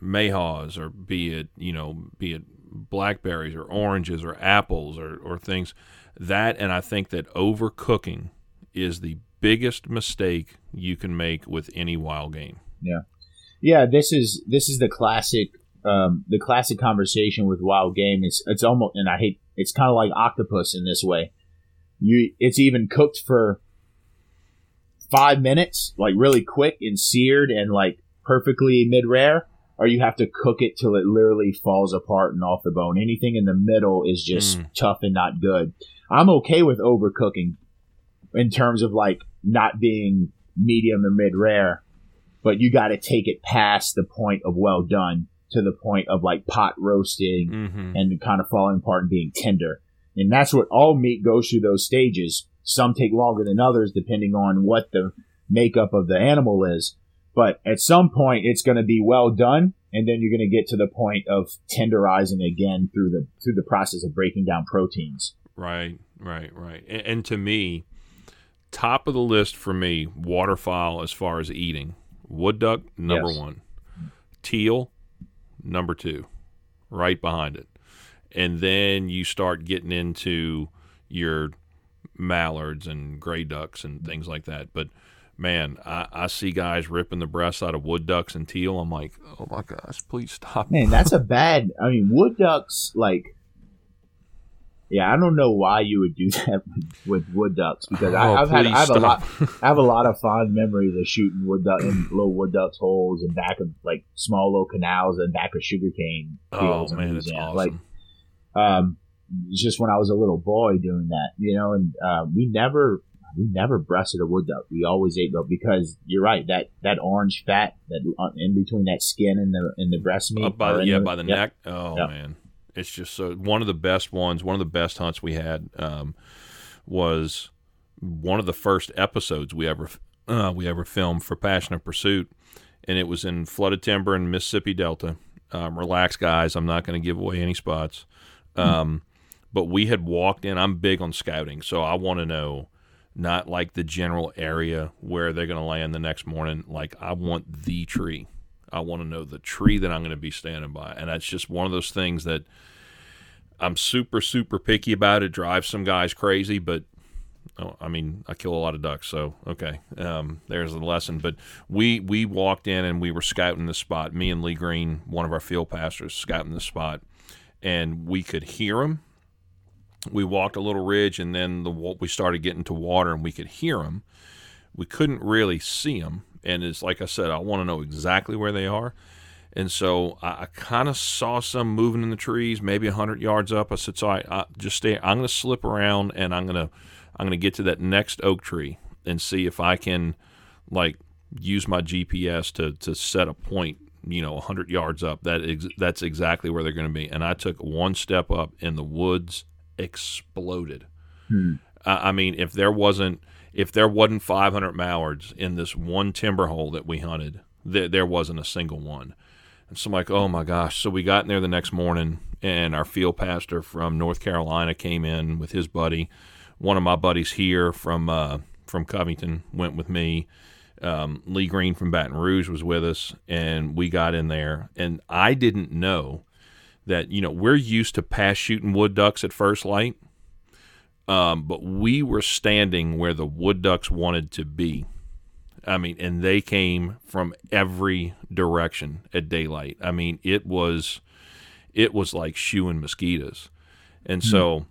mayhaws or be it you know be it blackberries or oranges or apples or, or things that and I think that overcooking is the biggest mistake you can make with any wild game. Yeah, yeah. this is this is the classic um, the classic conversation with wild game. It's it's almost and I hate it's kind of like octopus in this way. You it's even cooked for five minutes, like really quick and seared and like perfectly mid rare, or you have to cook it till it literally falls apart and off the bone. Anything in the middle is just Mm. tough and not good. I'm okay with overcooking in terms of like not being medium or mid rare, but you got to take it past the point of well done to the point of like pot roasting Mm-hmm. and kind of falling apart and being tender. And that's what all meat goes through those stages. Some take longer than others depending on what the makeup of the animal is. But at some point it's going to be well done and then you're going to get to the point of tenderizing again through the through the process of breaking down proteins. Right, right, right. And, and to me, top of the list for me, waterfowl as far as eating. Wood duck, number Yes. one. Teal, number two, right behind it. And then you start getting into your mallards and gray ducks and things like that. But man, I, I see guys ripping the breasts out of wood ducks and teal. I'm like, oh my gosh, please stop. Man, that's a <laughs> bad. I mean, wood ducks like. Yeah, I don't know why you would do <laughs> that with, with wood ducks because I, Oh, I've had I have a lot. <laughs> I have a lot of fond memories of shooting wood duck in little wood ducks holes and back of like small little canals and back of sugarcane Oh fields in man, it's awesome. Like um, just when I was a little boy doing that, you know, and uh, we never we never breasted a wood duck. We always ate though because you're right that that orange fat that uh, in between that skin and the and the breast meat Up by the, yeah, by the yep. neck. Oh Yep. man, it's just so one of the best ones. One of the best hunts we had um, was one of the first episodes we ever uh, we ever filmed for Passion of Pursuit, and it was in flooded timber in Mississippi Delta. Um, relax, guys. I'm not going to give away any spots. Um, but we had walked in. I'm big on scouting, so I want to know not like the general area where they're going to land the next morning. Like I want the tree. I want to know the tree that I'm going to be standing by, and that's just one of those things that I'm super super picky about. It drives some guys crazy, but oh, I mean I kill a lot of ducks, so okay. Um, there's the lesson. But we we walked in and we were scouting the spot. Me and Lee Green, one of our field pastors, scouting the spot, and we could hear them. We walked a little ridge, and then the we started getting to water, and we could hear them. We couldn't really see them, and it's like I said, I want to know exactly where they are. And so I, I kind of saw some moving in the trees, maybe hundred yards up. I said, "So I, I just stay. I'm going to slip around, and I'm going to I'm going to get to that next oak tree and see if I can like use my GPS to to set a point. You know, hundred yards up. That ex- that's exactly where they're going to be. And I took one step up, and the woods exploded. Hmm. I I mean, if there wasn't if there wasn't 500 mallards in this one timber hole that we hunted, there, there wasn't a single one. And so I'm like, oh my gosh. So we got in there the next morning, and our field pastor from North Carolina came in with his buddy. One of my buddies here from uh, from Covington went with me. Um, Lee Green from Baton Rouge was with us, and we got in there. And I didn't know that you know we're used to pass shooting wood ducks at first light, um, but we were standing where the wood ducks wanted to be. I mean, and they came from every direction at daylight. I mean, it was it was like shooing mosquitoes. And so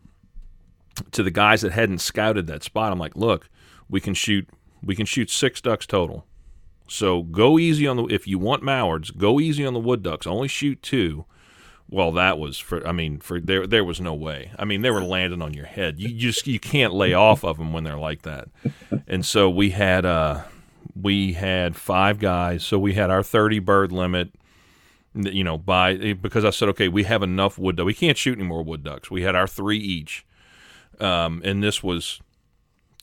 to the guys that hadn't scouted that spot, I'm like, look, we can shoot we can shoot six ducks total. So go easy on the if you want mallards, go easy on the wood ducks. Only shoot two. Well, that was for. I mean, for there, there was no way. I mean, they were landing on your head. You just you can't lay off of them when they're like that. And so we had uh, we had five guys. So we had our thirty bird limit. You know, by because I said, okay, we have enough wood duck. We can't shoot any more wood ducks. We had our three each, um, and this was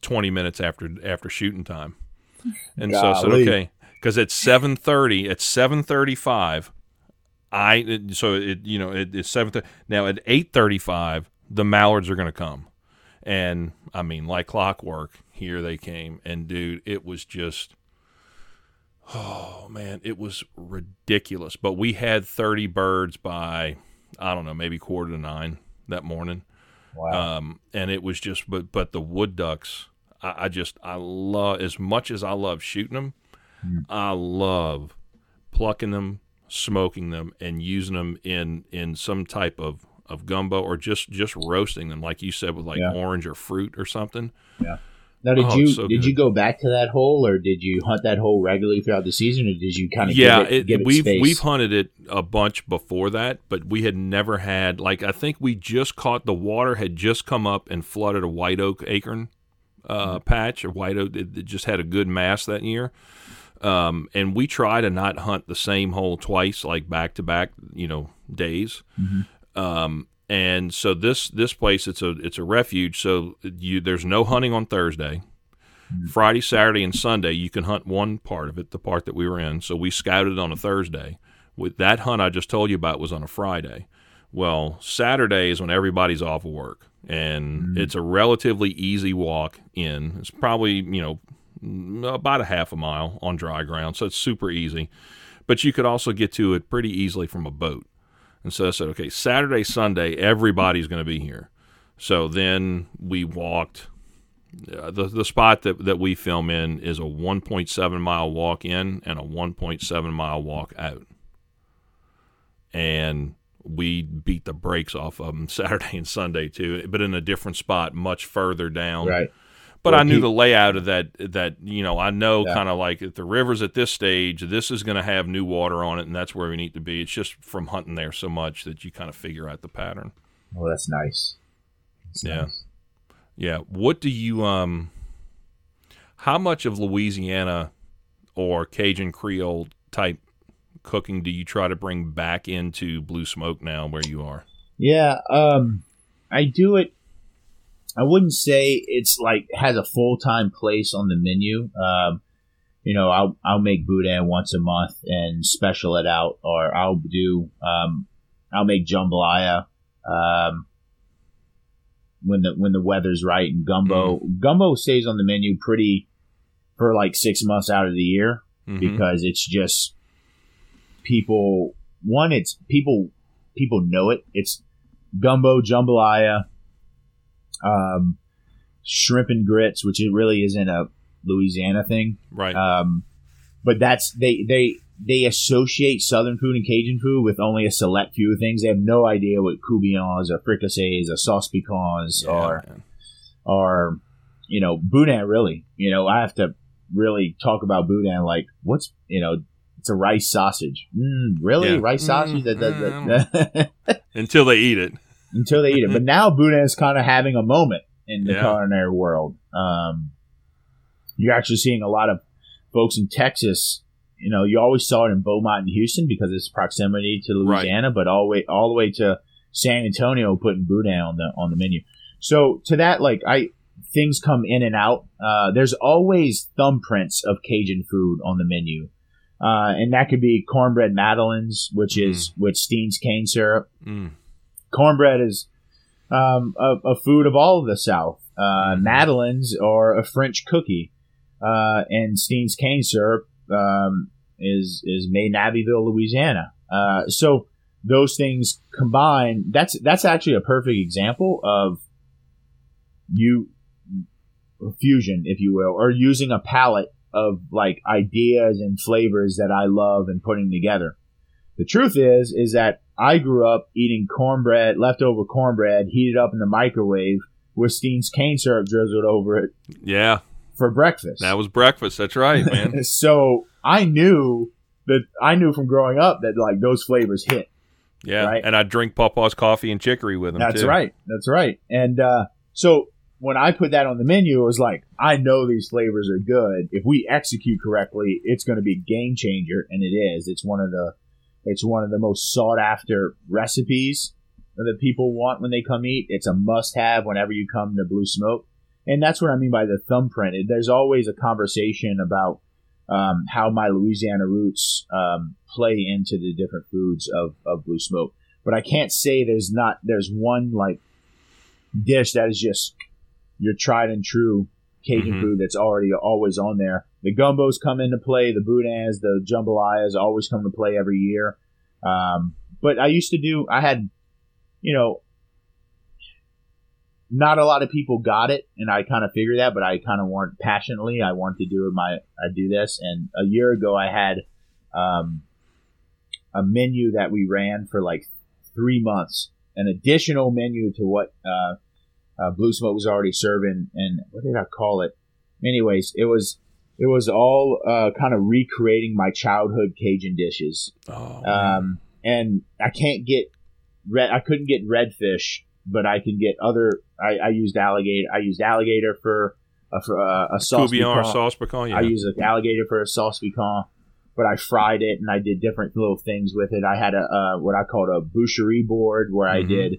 twenty minutes after after shooting time. And so I said, okay, because at seven thirty, at seven thirty-five, I so it you know it, it's seven now at eight thirty five the mallards are going to come, and I mean like clockwork here they came and dude it was just oh man it was ridiculous but we had thirty birds by I don't know maybe quarter to nine that morning, Wow. um, and it was just but but the wood ducks I, I just I love as much as I love shooting them Mm. I love plucking them, smoking them, and using them in in some type of of gumbo or just just roasting them, like you said, with like Yeah. orange or fruit or something. Yeah now, did oh, you so did good. you go back to that hole, or did you hunt that hole regularly throughout the season, or did you kind of yeah, give it, give it we've space? we've hunted it a bunch before that, but we had never had like I think we just caught the water had just come up and flooded a white oak acorn Mm-hmm. uh, patch. A white oak it, it just had a good mass that year. Um, and we try to not hunt the same hole twice, like back to back, you know, days. Mm-hmm. Um, and so this this place it's a it's a refuge. So you there's no hunting on Thursday. Friday, Saturday, and Sunday you can hunt one part of it, the part that we were in. So we scouted on a Thursday. With that hunt I just told you about was on a Friday. Well, Saturday is when everybody's off of work, and it's a relatively easy walk in. It's probably you know about a half a mile on dry ground, so it's super easy. But you could also get to it pretty easily from a boat. And so I said, okay, Saturday, Sunday, everybody's going to be here. So then we walked. Uh, the the spot that, that we film in is a 1.7 mile walk in and a 1.7 mile walk out. And we beat the brakes off of them <laughs> Saturday and Sunday too, but in a different spot, much further down. right. But Well, I knew he- the layout of that. That you know, I know Yeah. kind of like if the river's at this stage, this is going to have new water on it, and that's where we need to be. It's just from hunting there so much that you kind of figure out the pattern. Oh, that's nice. That's Yeah. nice. Yeah. What do you um? How much of Louisiana or Cajun Creole type cooking do you try to bring back into Blue Smoke now, where you are? Yeah, um, I do it. I wouldn't say it's like has a full time place on the menu. Um, you know, I'll I'll make boudin once a month and special it out, or I'll do um, I'll make jambalaya um, when the when the weather's right and gumbo. Gumbo stays on the menu pretty for like six months out of the year Mhm. because it's just people one it's people people know it it's gumbo jambalaya um shrimp and grits which it really isn't a louisiana thing right. um but that's they they they associate southern food and cajun food with only a select few things they have no idea what coubillons or fricassees or sauce piquants Yeah, or man. or you know boudin really you know i have to really talk about boudin like what's you know it's a rice sausage mm, really Yeah. rice sausage that, that, that, that- <laughs> until they eat it. Until they eat it but now boudin is kind of having a moment in the Yeah. culinary world um, you're actually seeing a lot of folks in texas you know you always saw it in beaumont and houston because its proximity to Right. louisiana but all the way all the way to san antonio putting boudin on the on the menu so to that like i things come in and out. Uh, there's always thumbprints of Cajun food on the menu, uh, and that could be cornbread madeleines, which is with Steen's cane syrup. Mm. Cornbread is um, a, a food of all of the South. Uh, madeleines are a French cookie, uh, and Steen's cane syrup um, is is made in Abbeville, Louisiana. Uh, so those things combined, that's that's actually a perfect example of you fusion, if you will, or using a palette of like ideas and flavors that I love and putting together. The truth is, is that I grew up eating cornbread, leftover cornbread, heated up in the microwave with Steen's cane syrup drizzled over it Yeah, for breakfast. that was breakfast. That's right, man. <laughs> so I knew that I knew from growing up that like those flavors hit. Yeah, Right. and I drink Papa's coffee and chicory with them. That's too. right. That's right. And uh, so when I put that on the menu, it was like, I know these flavors are good. If we execute correctly, it's going to be a game changer, and it is. It's one of the it's one of the most sought after recipes that people want when they come eat. It's a must have whenever you come to Blue Smoke, and that's what I mean by the thumbprint. There's always a conversation about um, how my Louisiana roots um, play into the different foods of, of blue smoke. But I can't say there's not there's one like dish that is just your tried and true Cajun Mhm. food that's already always on there. The gumbos come into play, the boudins, the jambalayas always come to play every year. Um, but I used to do I had you know not a lot of people got it, and I kind of figured that, but I kind of wanted passionately. I wanted to do my I do this, and a year ago I had um, a menu that we ran for like three months, an additional menu to what uh, uh, Blue Smoke was already serving, and what did I call it? Anyways, it was it was all uh, kind of recreating my childhood Cajun dishes. Oh, Um, and I can't get red. I couldn't get redfish, but I can get other. I, I used alligator. I used alligator for a, for a, a sauce. Coubillon sauce piquant. Yeah. I used an alligator for a sauce piquant, but I fried it and I did different little things with it. I had a uh, what I called a boucherie board where I Mhm. did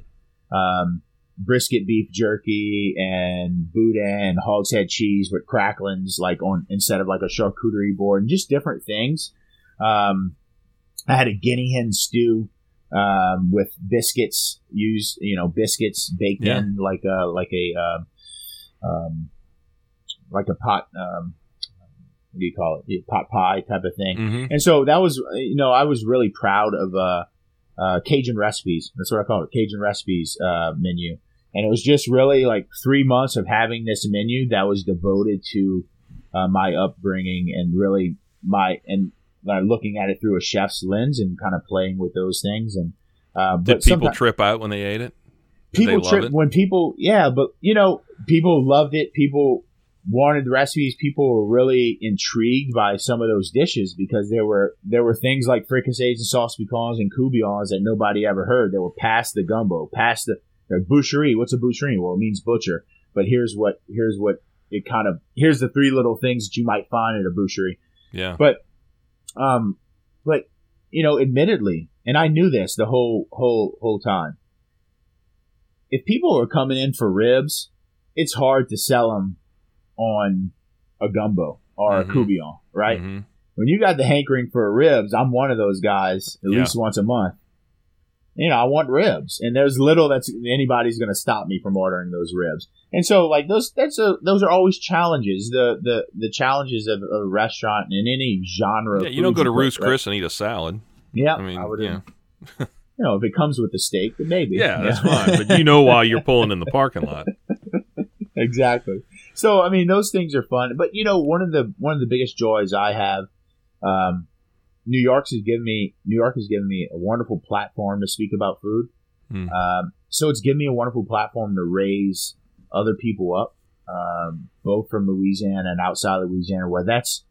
um, brisket beef jerky and boudin and hog's head cheese with cracklings like on instead of like a charcuterie board and just different things. Um, I had a guinea hen stew um, with biscuits used, you know, biscuits baked Yeah. in like a like a um, um, like a pot. Um, what do you call it? Pot pie type of thing. hmm And so that was, you know, I was really proud of uh, uh, Cajun recipes. That's what I call it, Cajun recipes uh, menu. And it was just really like three months of having this menu that was devoted to uh, my upbringing and really my and uh, looking at it through a chef's lens and kind of playing with those things. And uh, Did people trip out when they ate it? Did people trip it? when people yeah but you know people loved it people wanted the recipes people were really intrigued by some of those dishes because there were there were things like fricassees and sauce piquants and coubillons that nobody ever heard that were past the gumbo past the, the boucherie what's a boucherie well it means butcher but here's what here's what it kind of here's the three little things that you might find at a boucherie Yeah. but um but you know admittedly and i knew this the whole whole whole time if people are coming in for ribs it's hard to sell them on a gumbo or Mhm. a coubillon right Mhm. when you got the hankering for ribs i'm one of those guys at Yeah. least once a month you know i want ribs and there's little that's anybody's going to stop me from ordering those ribs and so like those that's a, those are always challenges the the the challenges of a restaurant in any genre Yeah, you don't go to cook, Roost right? Chris and eat a salad. yeah I mean, I would yeah. <laughs> you know if it comes with the steak then maybe Yeah, that's fine. But you know why you're pulling in the parking lot. <laughs> exactly. So I mean, those things are fun. But you know, one of the one of the biggest joys I have, um, New York's has given me New York has given me a wonderful platform to speak about food. Hmm. Um, so it's given me a wonderful platform to raise other people up, um, both from Louisiana and outside of Louisiana, where that's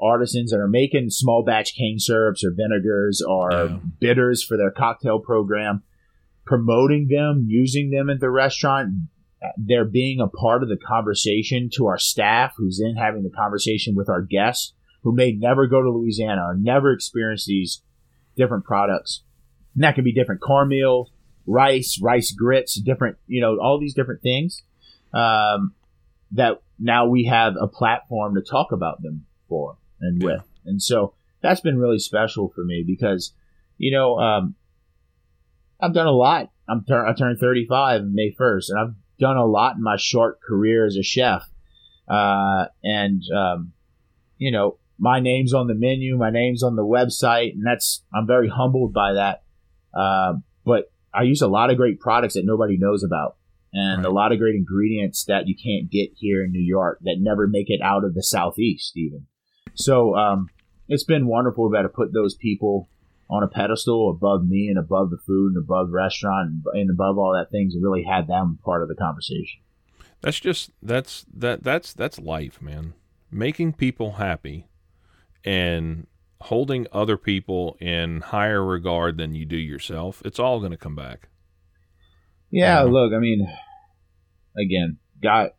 artisans that are making small batch cane syrups or vinegars or Yeah. bitters for their cocktail program, promoting them, using them at the restaurant, they're being a part of the conversation to our staff, who's then having the conversation with our guests who may never go to Louisiana or never experience these different products. And that can be different cornmeal, rice, rice grits, different, you know, all these different things. Um, that now we have a platform to talk about them for and with. And so that's been really special for me because, you know, um, I've done a lot. I'm tur- I turned 35 May 1st, and I've done a lot in my short career as a chef. Uh, and um, you know, my name's on the menu, my name's on the website, and that's I'm very humbled by that. Uh, but I use a lot of great products that nobody knows about, and a lot of great ingredients that you can't get here in New York that never make it out of the southeast, even. So um, it's been wonderful to able to put those people on a pedestal above me and above the food and above the restaurant and, and above all that things and really had them part of the conversation. That's just that's that that's that's life, man. Making people happy and holding other people in higher regard than you do yourself. It's all going to come back. Yeah, Mhm. look, I mean, again, God,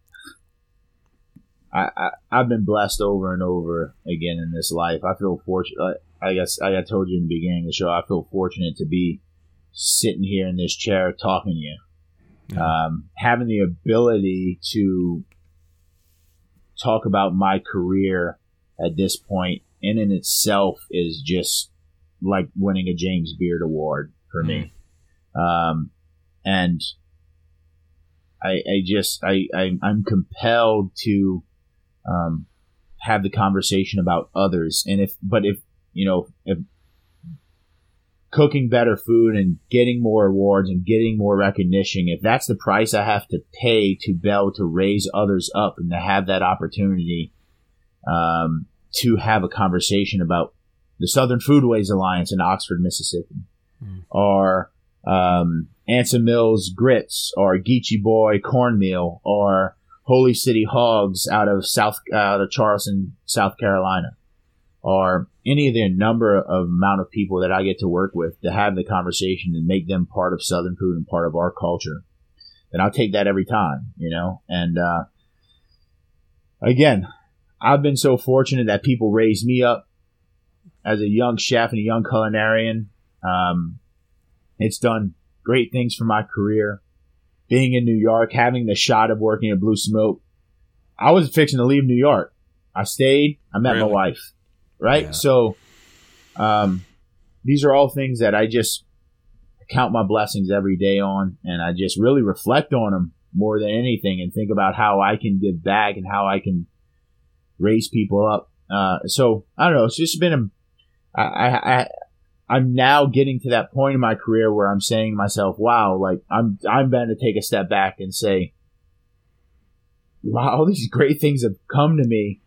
I, I I've been blessed over and over again in this life. I feel fortunate. I guess I, I told you in the beginning of the show. I feel fortunate to be sitting here in this chair talking to you, Yeah. um, having the ability to talk about my career at this point, in and itself is just like winning a James Beard Award for me. Um, and I, I just I, I I'm compelled to um, have the conversation about others, and if but if you know if cooking better food and getting more awards and getting more recognition, if that's the price I have to pay to be able to raise others up and to have that opportunity um, to have a conversation about the Southern Foodways Alliance in Oxford, Mississippi, mm. or um, Anson Mills Grits, or Geechee Boy Cornmeal, or Holy City Hogs out of South out of Charleston, South Carolina, or any of the number of amount of people that I get to work with to have the conversation and make them part of Southern food and part of our culture, then I'll take that every time, you know. And uh, again, I've been so fortunate that people raised me up as a young chef and a young culinarian. Um, it's done great things for my career. Being in New York, having the shot of working at Blue Smoke, I wasn't fixing to leave New York. I stayed. I met really? my wife. Right. Yeah. So, um, these are all things that I just count my blessings every day on, and I just really reflect on them more than anything, and think about how I can give back and how I can raise people up. Uh, so I don't know. It's just been a. I, I I'm now getting to that point in my career where I'm saying to myself, "Wow, like I'm I'm going to take a step back and say, wow, all these great things have come to me.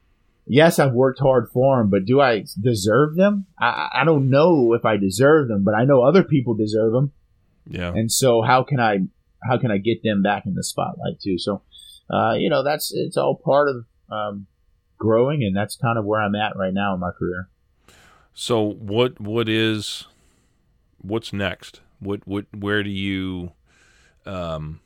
Yes, I've worked hard for them, but do I deserve them? I, I don't know if I deserve them, but I know other people deserve them. Yeah. And so how can I how can I get them back in the spotlight too? So, uh, you know, that's it's all part of um, growing, and that's kind of where I'm at right now in my career. So what what is what's next? What what where do you um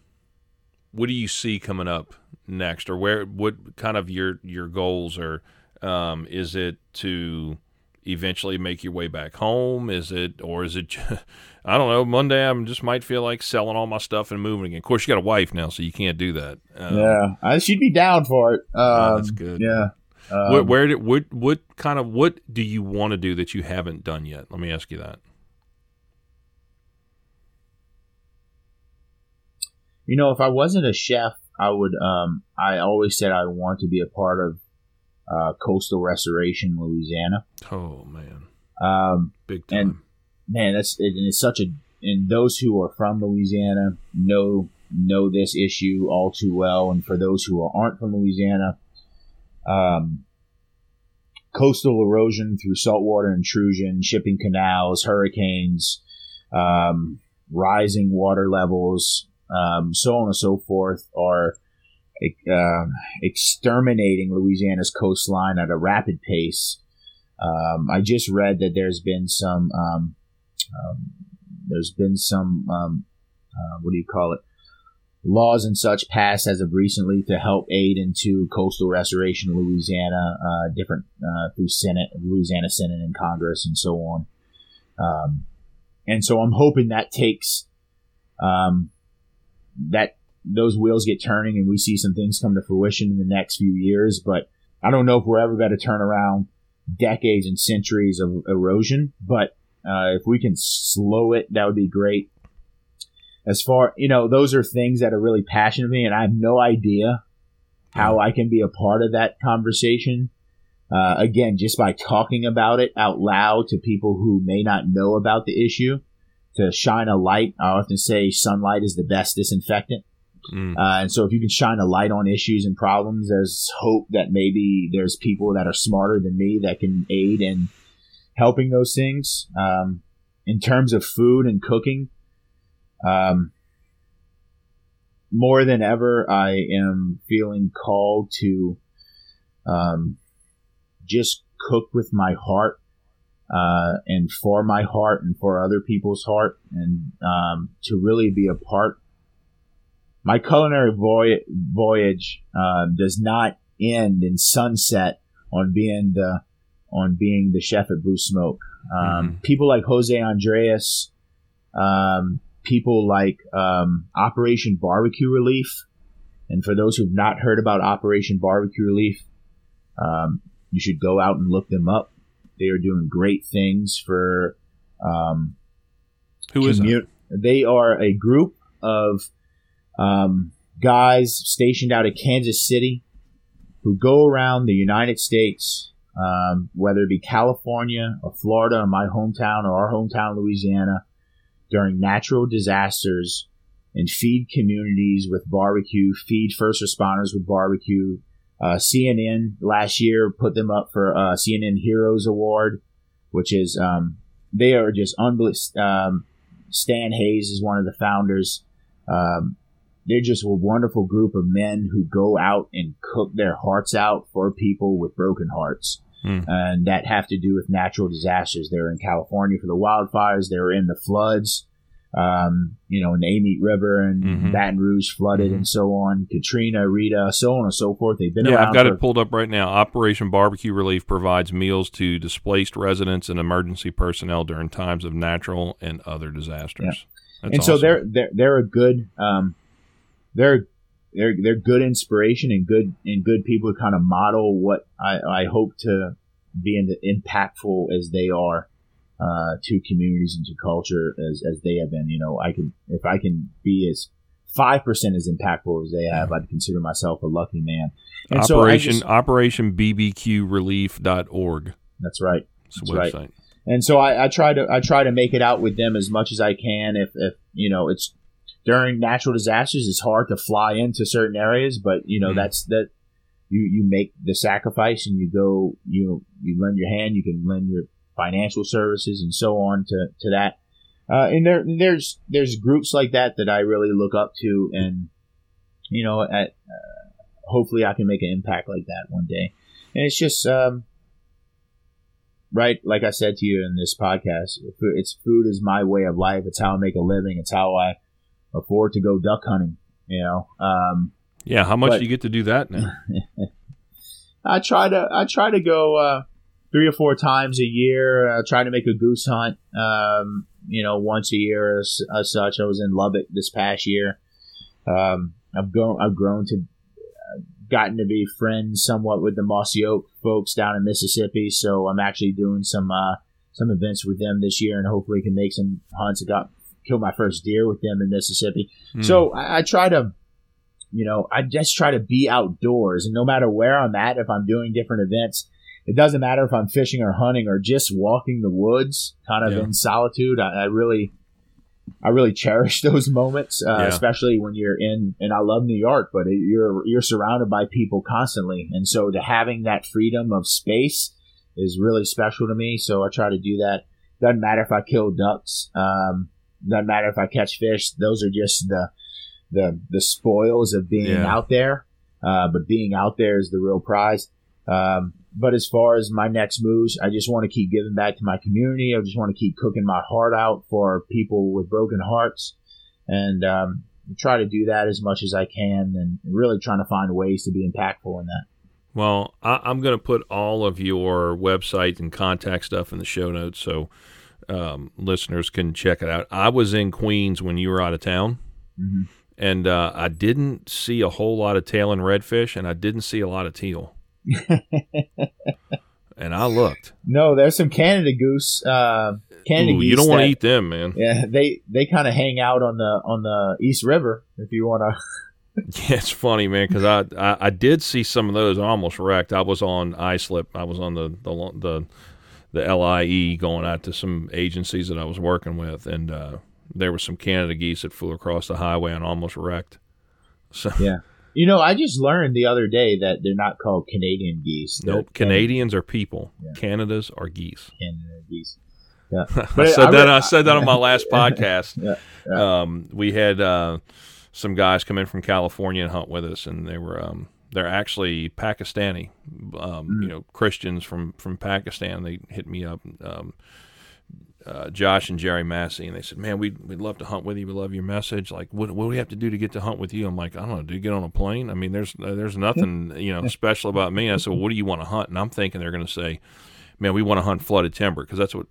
what do you see coming up next? Or where what kind of your your goals are um is it to eventually make your way back home? Is it or is it <laughs> I don't know Monday I just might feel like selling all my stuff and moving again. Of course you got a wife now so you can't do that. Um, yeah I, she'd be down for it. Um, that's good. yeah um, what, where did what what kind of what do you want to do that you haven't done yet? Let me ask you that. You know, if I wasn't a chef, I would. Um, I always said I want to be a part of uh, coastal restoration, Louisiana. Oh man, um, big time. And man, that's it, it's such a. And those who are from Louisiana know know this issue all too well. And for those who aren't from Louisiana, um, coastal erosion through saltwater intrusion, shipping canals, hurricanes, um, rising water levels, um, so on and so forth, are uh, exterminating Louisiana's coastline at a rapid pace. Um, I just read that there's been some um, um, there's been some uh, what do you call it laws and such passed as of recently to help aid into coastal restoration in Louisiana, uh, different uh, through Senate, Louisiana Senate and Congress, and so on. Um, and so I'm hoping that takes um, that those wheels get turning and we see some things come to fruition in the next few years. But I don't know if we're ever going to turn around decades and centuries of erosion. But uh, if we can slow it, that would be great as far you know those are things that are really passionate to me and i have no idea how i can be a part of that conversation. Uh, again just by talking about it out loud to people who may not know about the issue to shine a light i often say sunlight is the best disinfectant. Mm. uh, and so if you can shine a light on issues and problems there's hope that maybe there's people that are smarter than me that can aid in helping those things. Um, in terms of food and cooking um, more than ever, I am feeling called to um, just cook with my heart uh, and for my heart and for other people's heart, and um, to really be a part. My culinary voy- voyage uh, does not end in sunset on being the on being the chef at Blue Smoke. Um, mm-hmm. People like Jose Andrés, um, people like um, Operation Barbecue Relief. And for those who've not heard about Operation Barbecue Relief, um, you should go out and look them up. They are doing great things for. Um, Who is commu- They are a group of um, guys stationed out of Kansas City who go around the United States, um, whether it be California or Florida or my hometown or our hometown, Louisiana, during natural disasters and feed communities with barbecue, feed first responders with barbecue. Uh, CNN last year put them up for uh, CNN Heroes Award, which is um, they are just unbelievable. Um, Stan Hays is one of the founders. Um, they're just a wonderful group of men who go out and cook their hearts out for people with broken hearts. Hmm. And that have to do with natural disasters. They're in California for the wildfires. They're in the floods, um, you know, in the Amite River and Mhm. Baton Rouge flooded Mhm. and so on. Katrina, Rita, so on and so forth. They've been Yeah, I've got for, it pulled up right now. Operation Barbecue Relief provides meals to displaced residents and emergency personnel during times of natural and other disasters. That's and so they're they're they're a good um, they're they're they're good inspiration and good and good people to kind of model what I, I hope to be in impactful as they are uh, to communities and to culture as, as they have been. You know, I can if I can be as five percent as impactful as they have, I'd consider myself a lucky man. And so Operation just- Operation BBQRelief.org. that's right. That's website. and so I, I try to I try to make it out with them as much as I can. If, if you know it's during natural disasters, it's hard to fly into certain areas, but you know Mhm. that's that you you make the sacrifice and you go you know, you lend your hand, you can lend your financial services and so on to to that. Uh, and there there's there's groups like that that I really look up to, and you know at uh, hopefully I can make an impact like that one day. And it's just um, right, like I said to you in this podcast, it's food is my way of life. It's how I make a living. It's how I afford to go duck hunting. You know, um, Yeah, how much But- do you get to do that now? <laughs> I try to I try to go uh, three or four times a year. I try to make a goose hunt. Um, you know, once a year as, as such. I was in Lubbock this past year. Um, I've grown I've grown to uh, gotten to be friends somewhat with the Mossy Oak folks down in Mississippi. So I'm actually doing some uh, some events with them this year, and hopefully can make some hunts. I got killed my first deer with them in Mississippi. Hmm. So I, I try to, you know, I just try to be outdoors, and no matter where I'm at, if I'm doing different events, it doesn't matter if I'm fishing or hunting or just walking the woods, kind of Yeah. in solitude. I, I really, I really <laughs> cherish those moments, uh, Yeah. especially when you're in. And I love New York, but it, you're you're surrounded by people constantly, and so to having that freedom of space is really special to me. So I try to do that. Doesn't matter if I kill ducks. Um, doesn't matter if I catch fish. Those are just the the the spoils of being Yeah. out there. Uh, but being out there is the real prize. Um, but as far as my next moves, I just want to keep giving back to my community. I just want to keep cooking my heart out for people with broken hearts, and um, try to do that as much as I can, and really trying to find ways to be impactful in that. Well, I, I'm going to put all of your website and contact stuff in the show notes so um, listeners can check it out. I was in Queens when you were out of town, hmm and uh, I didn't see a whole lot of tail and redfish, and I didn't see a lot of teal. <laughs> and I looked. No, there's some Canada goose. Uh, Canada Ooh, geese. you don't want to eat them, man. Yeah, they they kind of hang out on the on the East River. If you want to, <laughs> Yeah, it's funny, man, because I, I I did see some of those. I almost wrecked. I was on Islip. I was on the the the the LIE going out to some agencies that I was working with, and uh, there were some Canada geese that flew across the highway and almost wrecked. So yeah. You know, I just learned the other day that they're not called Canadian geese. They're nope, Canadians are people. Yeah. Canada's are geese. Canada geese. <laughs> Yeah. I said I that. I said that on my last <laughs> podcast. Yeah, yeah. Um, we had uh, some guys come in from California and hunt with us, and they were um, they're actually Pakistani, um, Mm. you know, Christians from from Pakistan. They hit me up, um, uh, Josh and Jerry Massey, and they said, "Man, we'd we'd love to hunt with you. We love your message. Like, what what do we have to do to get to hunt with you?" I'm like, "I don't know. Do you get on a plane? I mean, there's uh, there's nothing you know special about me." I said, well, "What do you want to hunt?" And I'm thinking they're going to say, "Man, we want to hunt flooded timber because that's what."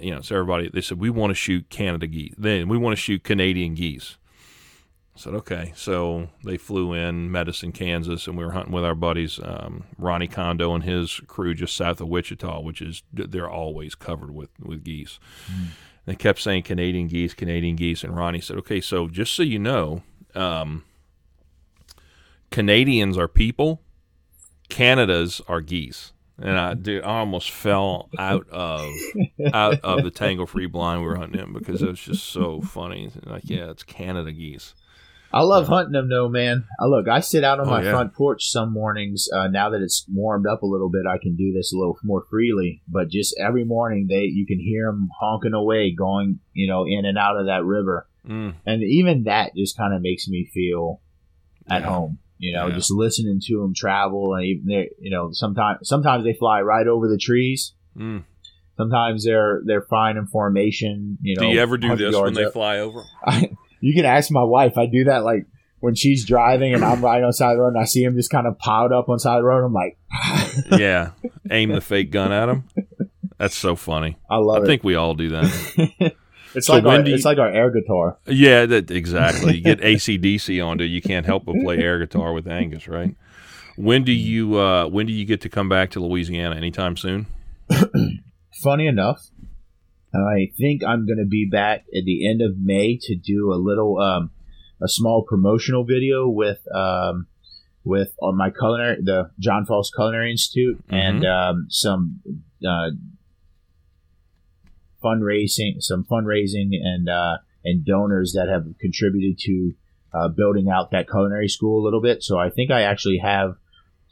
You know, so everybody they said we want to shoot Canada geese. Then we want to shoot Canadian geese. I said, okay. So they flew in, in Kansas, and we were hunting with our buddies, um, Ronnie Kondo and his crew just south of Wichita, which is, they're always covered with, with geese. Mm. They kept saying Canadian geese, Canadian geese. And Ronnie said, okay, so just so you know, um, Canadians are people, Canada's are geese. And I, dude, I almost fell out of out of the tangle free blind we were hunting in because it was just so funny. Like, yeah, it's Canada geese. I love hunting them though, man. I look, I sit out on oh, my yeah. front porch some mornings. Uh, now that it's warmed up a little bit, I can do this a little more freely. But just every morning, they you can hear them honking away, going you know in and out of that river, mm. and even that just kind of makes me feel at yeah. home. You know, yeah. just listening to them travel, and even they, you know, sometimes sometimes they fly right over the trees. Mm. Sometimes they're they're flying in formation. You know, do you ever do this when they up. fly over? I, <laughs> you can ask my wife. I do that like when she's driving and I'm riding on side of the road and I see him just kind of piled up on side of the road. I'm like, <laughs> yeah, aim the fake gun at him. That's so funny. I love I it. I think we all do that. <laughs> it's so like our, you, it's like our air guitar. Yeah, that exactly. You get <laughs> ACDC on onto you can't help but play air guitar with Angus, right? When do you uh, when do you get to come back to Louisiana? Anytime soon? <clears throat> Funny enough, I think I'm going to be back at the end of May to do a little, um, a small promotional video with, um, with on my culinary, the John Folse Culinary Institute, mm-hmm. and um, some uh, fundraising, some fundraising and uh, and donors that have contributed to uh, building out that culinary school a little bit. So I think I actually have,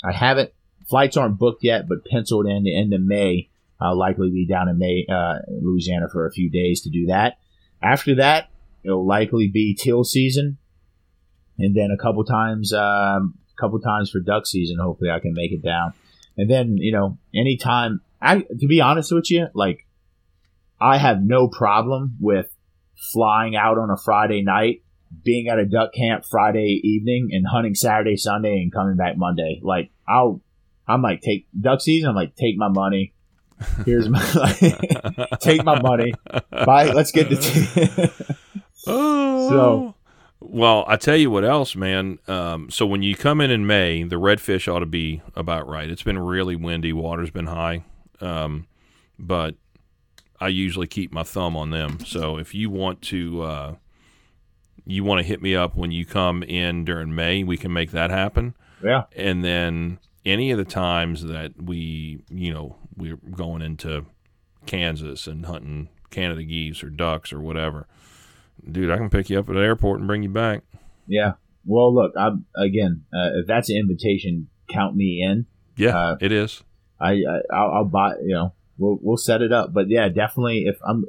I haven't flights aren't booked yet, but penciled in the end of May I'll likely be down in May, uh, Louisiana for a few days to do that. After that, it'll likely be teal season, and then a couple times, um, couple times for duck season. Hopefully, I can make it down. And then, you know, anytime. I to be honest with you, like I have no problem with flying out on a Friday night, being at a duck camp Friday evening, and hunting Saturday, Sunday, and coming back Monday. Like I'll, I'm like take duck season. I'm like take my money, Here's my <laughs> take my money. Bye. Let's get the. T- <laughs> oh. So. Well, I tell you what else, man. Um, so when you come in in May, the redfish ought to be about right. It's been really windy, water's been high, um, but I usually keep my thumb on them. So if you want to, uh, you want to hit me up when you come in during May, we can make that happen. Yeah, and then any of the times that we, you know, we're going into Kansas and hunting Canada geese or ducks or whatever, dude, I can pick you up at the airport and bring you back. Yeah. Well, look, I'm again, uh, if that's an invitation, count me in. Yeah, uh, it is. I, I will I'll buy. You know, we'll we'll set it up. But yeah, definitely. If I'm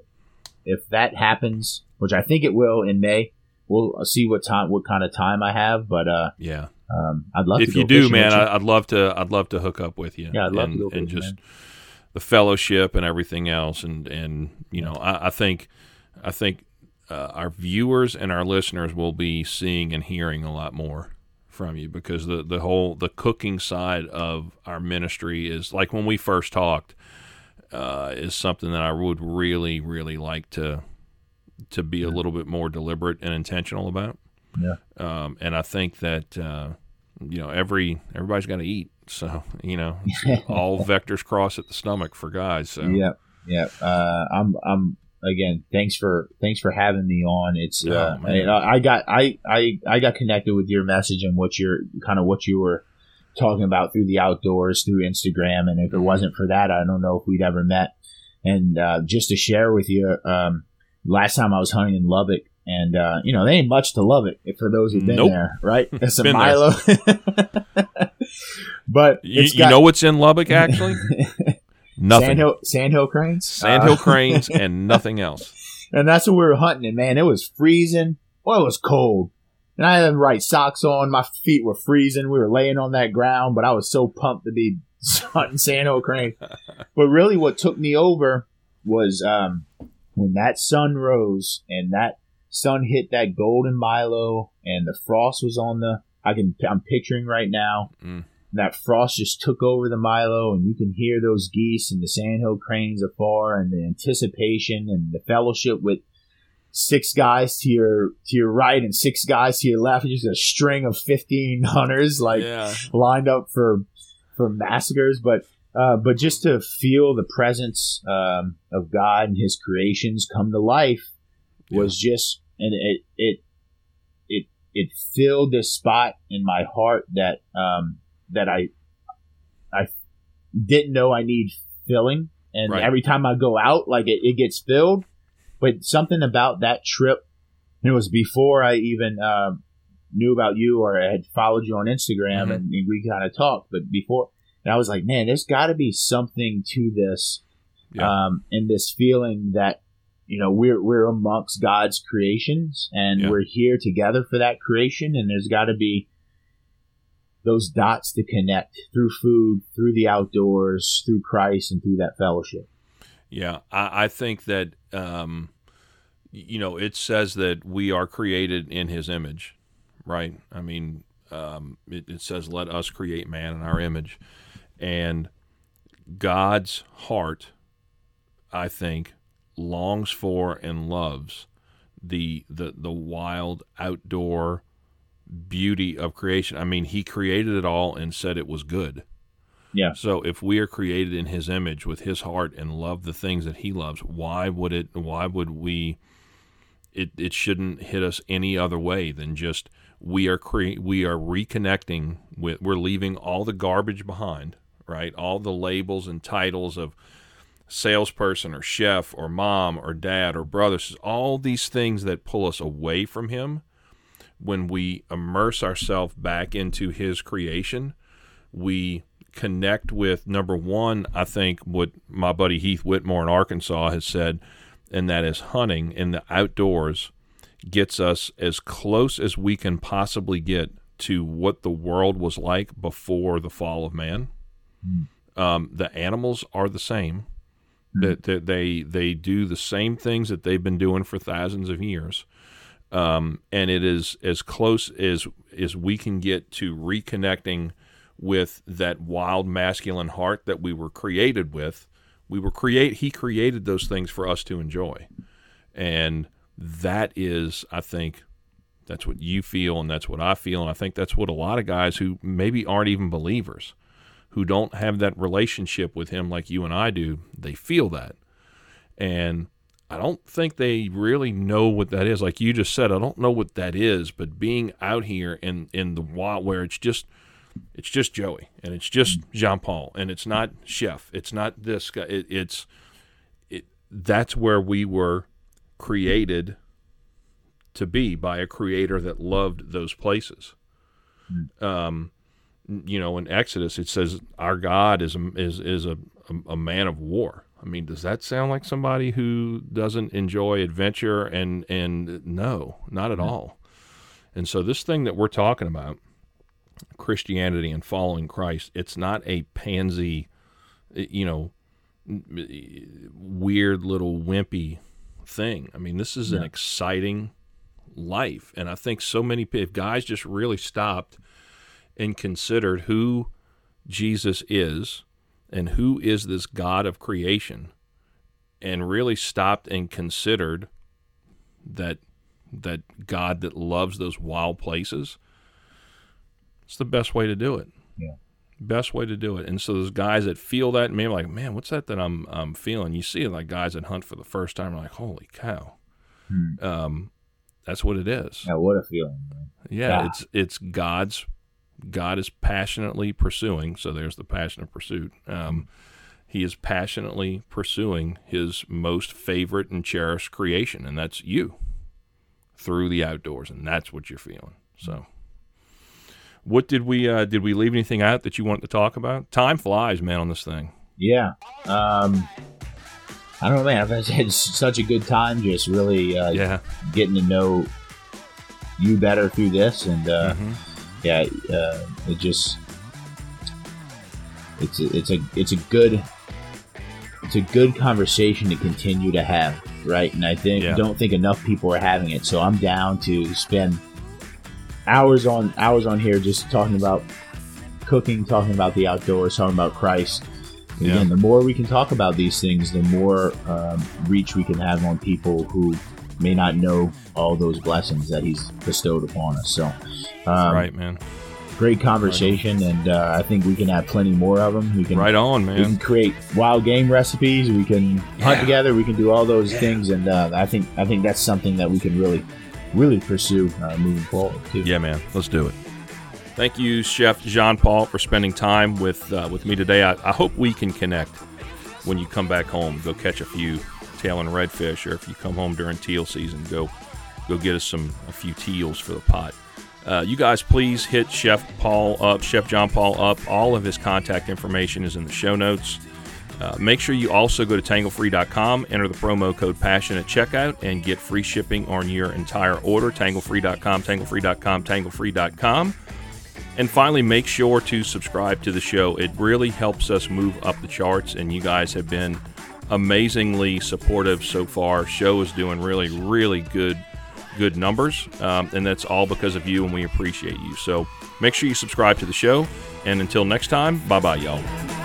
if that happens, which I think it will in May, we'll see what time, what kind of time I have. But uh, yeah, um, I'd love to if you do, man. I, would love to. I'd love to hook up with you. Yeah, I'd love and, to go and just man. The fellowship and everything else. And and you know, I, I think I think uh, our viewers and our listeners will be seeing and hearing a lot more from you because the the whole the cooking side of our ministry is like when we first talked uh, is something that I would really really like to to be a little bit more deliberate and intentional about. Yeah. Um, and I think that uh, you know every everybody's got to eat so you know <laughs> all vectors cross at the stomach for guys so. Yeah yeah uh, i'm i'm again thanks for thanks for having me on. It's oh, uh, I, I, got I, I i got connected with your message and what you're kind of what you were talking about through the outdoors through instagram and if it wasn't for that i don't know if we'd ever met. And uh, just to share with you um, last time i was hunting in lubbock and uh, you know, they ain't much to love it for those who've been nope. there, right? <laughs> It's a Milo. <laughs> but you, got, you, know what's in Lubbock actually? <laughs> nothing. Sandhill, sandhill cranes. Sandhill uh, cranes and nothing else. And that's what we were hunting. And man, it was freezing. Well, it was cold. And I had the right socks on. My feet were freezing. We were laying on that ground, but I was so pumped to be hunting sandhill cranes. but really, what took me over was um, when that sun rose and that sun hit that golden Milo and the frost was on the I can I'm picturing right now. Mm. That frost just took over the Milo and you can hear those geese and the sandhill cranes afar and the anticipation and the fellowship with six guys to your to your right and six guys to your left. Just a string of fifteen hunters like yeah. lined up for for massacres. But uh, but just to feel the presence um, of God and His creations come to life was just and it it it it filled this spot in my heart that um, that I I didn't know I need filling. And Right. every time I go out, like it, it gets filled. But something about that trip, it was before I even um, knew about you or I had followed you on Instagram Mhm. and, and we kind of talked. But before, and I was like, man, there's got to be something to this, Yeah. um, and this feeling that you know we're we're amongst God's creations and Yeah. we're here together for that creation, and there's got to be those dots to connect through food, through the outdoors, through Christ, and through that fellowship. Yeah, I, I think that um, you know it says that we are created in His image, right? I mean, um, it, it says, "Let us create man in our image," and God's heart, I think, longs for and loves the the the wild outdoor beauty of creation. I mean, He created it all and said it was good. Yeah. So if we are created in his image with his heart and love the things that he loves, why would it why would we it it shouldn't hit us any other way than just we are cre- we are reconnecting with we're leaving all the garbage behind, right? All the labels and titles of salesperson or chef or mom or dad or brother, all these things that pull us away from him when we immerse ourselves back into his creation, we connect with number one, I think what my buddy Heath Whitmore in Arkansas has said, and that is hunting in the outdoors gets us as close as we can possibly get to what the world was like before the fall of man. Um, the animals are the same. That that they they do the same things that they've been doing for thousands of years, um, and it is as close as as we can get to reconnecting with that wild masculine heart that we were created with. We were create. He created those things for us to enjoy, and that is, I think, that's what you feel, and that's what I feel, and I think that's what a lot of guys who maybe aren't even believers, who don't have that relationship with Him like you and I do, they feel that, and I don't think they really know what that is. Like you just said, I don't know what that is, but being out here in in the wild where it's just it's just Joey and it's just Jean Paul and it's not Chef. It's not this guy. It, it's it. That's where we were created to be by a creator that loved those places. Um, you know, in Exodus it says our God is a, is is a, a man of war. I mean, does that sound like somebody who doesn't enjoy adventure? And and no, not at all. And so this thing that we're talking about, Christianity and following Christ, it's not a pansy, you know, weird little wimpy thing. I mean, this is an exciting life, and I think so many if guys just really stopped and considered who Jesus is and who is this God of creation, and really stopped and considered that that God that loves those wild places, it's the best way to do it. Yeah. Best way to do it. And so those guys that feel that, maybe like, man, what's that that I'm I'm feeling? You see like guys that hunt for the first time, like, holy cow. Hmm. Um, that's what it is. Yeah, what a feeling. Man. Yeah, Yeah. it's it's God's God is passionately pursuing. So there's the passion of pursuit. Um, he is passionately pursuing his most favorite and cherished creation, and that's you through the outdoors, and that's what you're feeling. So, what did we uh, did we leave anything out that you wanted to talk about? Time flies, man, on this thing. Yeah. Um, I don't know, man. I've had such a good time just really uh, Yeah, getting to know you better through this, and uh, Mhm. Yeah, uh, it just it's a, it's a it's a good it's a good conversation to continue to have, right? And I think Yeah. don't think enough people are having it, so I'm down to spend hours on hours on here just talking about cooking, talking about the outdoors, talking about Christ. And Yeah. Again, the more we can talk about these things, the more um, reach we can have on people who may not know all those blessings that He's bestowed upon us. So, um, right, man. Great conversation, right and uh, I think we can have plenty more of them. We can right on, man. We can create wild game recipes. We can yeah. hunt together. We can do all those yeah. things, and uh, I think I think that's something that we can really, really pursue uh, moving forward too. Yeah, man. Let's do it. Thank you, Chef Jean Paul, for spending time with uh, with me today. I, I hope we can connect when you come back home. Go catch a few tail and redfish, or if you come home during teal season, go go get us some a few teals for the pot. Uh, you guys, please hit Chef Paul up, Chef John Paul up. All of his contact information is in the show notes. Uh, make sure you also go to tanglefree.com, enter the promo code PASSION at checkout, and get free shipping on your entire order. Tanglefree.com, tanglefree.com, tanglefree.com. And finally, make sure to subscribe to the show. It really helps us move up the charts, and you guys have been amazingly supportive so far. Show is doing really, really good good numbers, um, and that's all because of you, and we appreciate you. So make sure you subscribe to the show. And until next time, bye bye, y'all.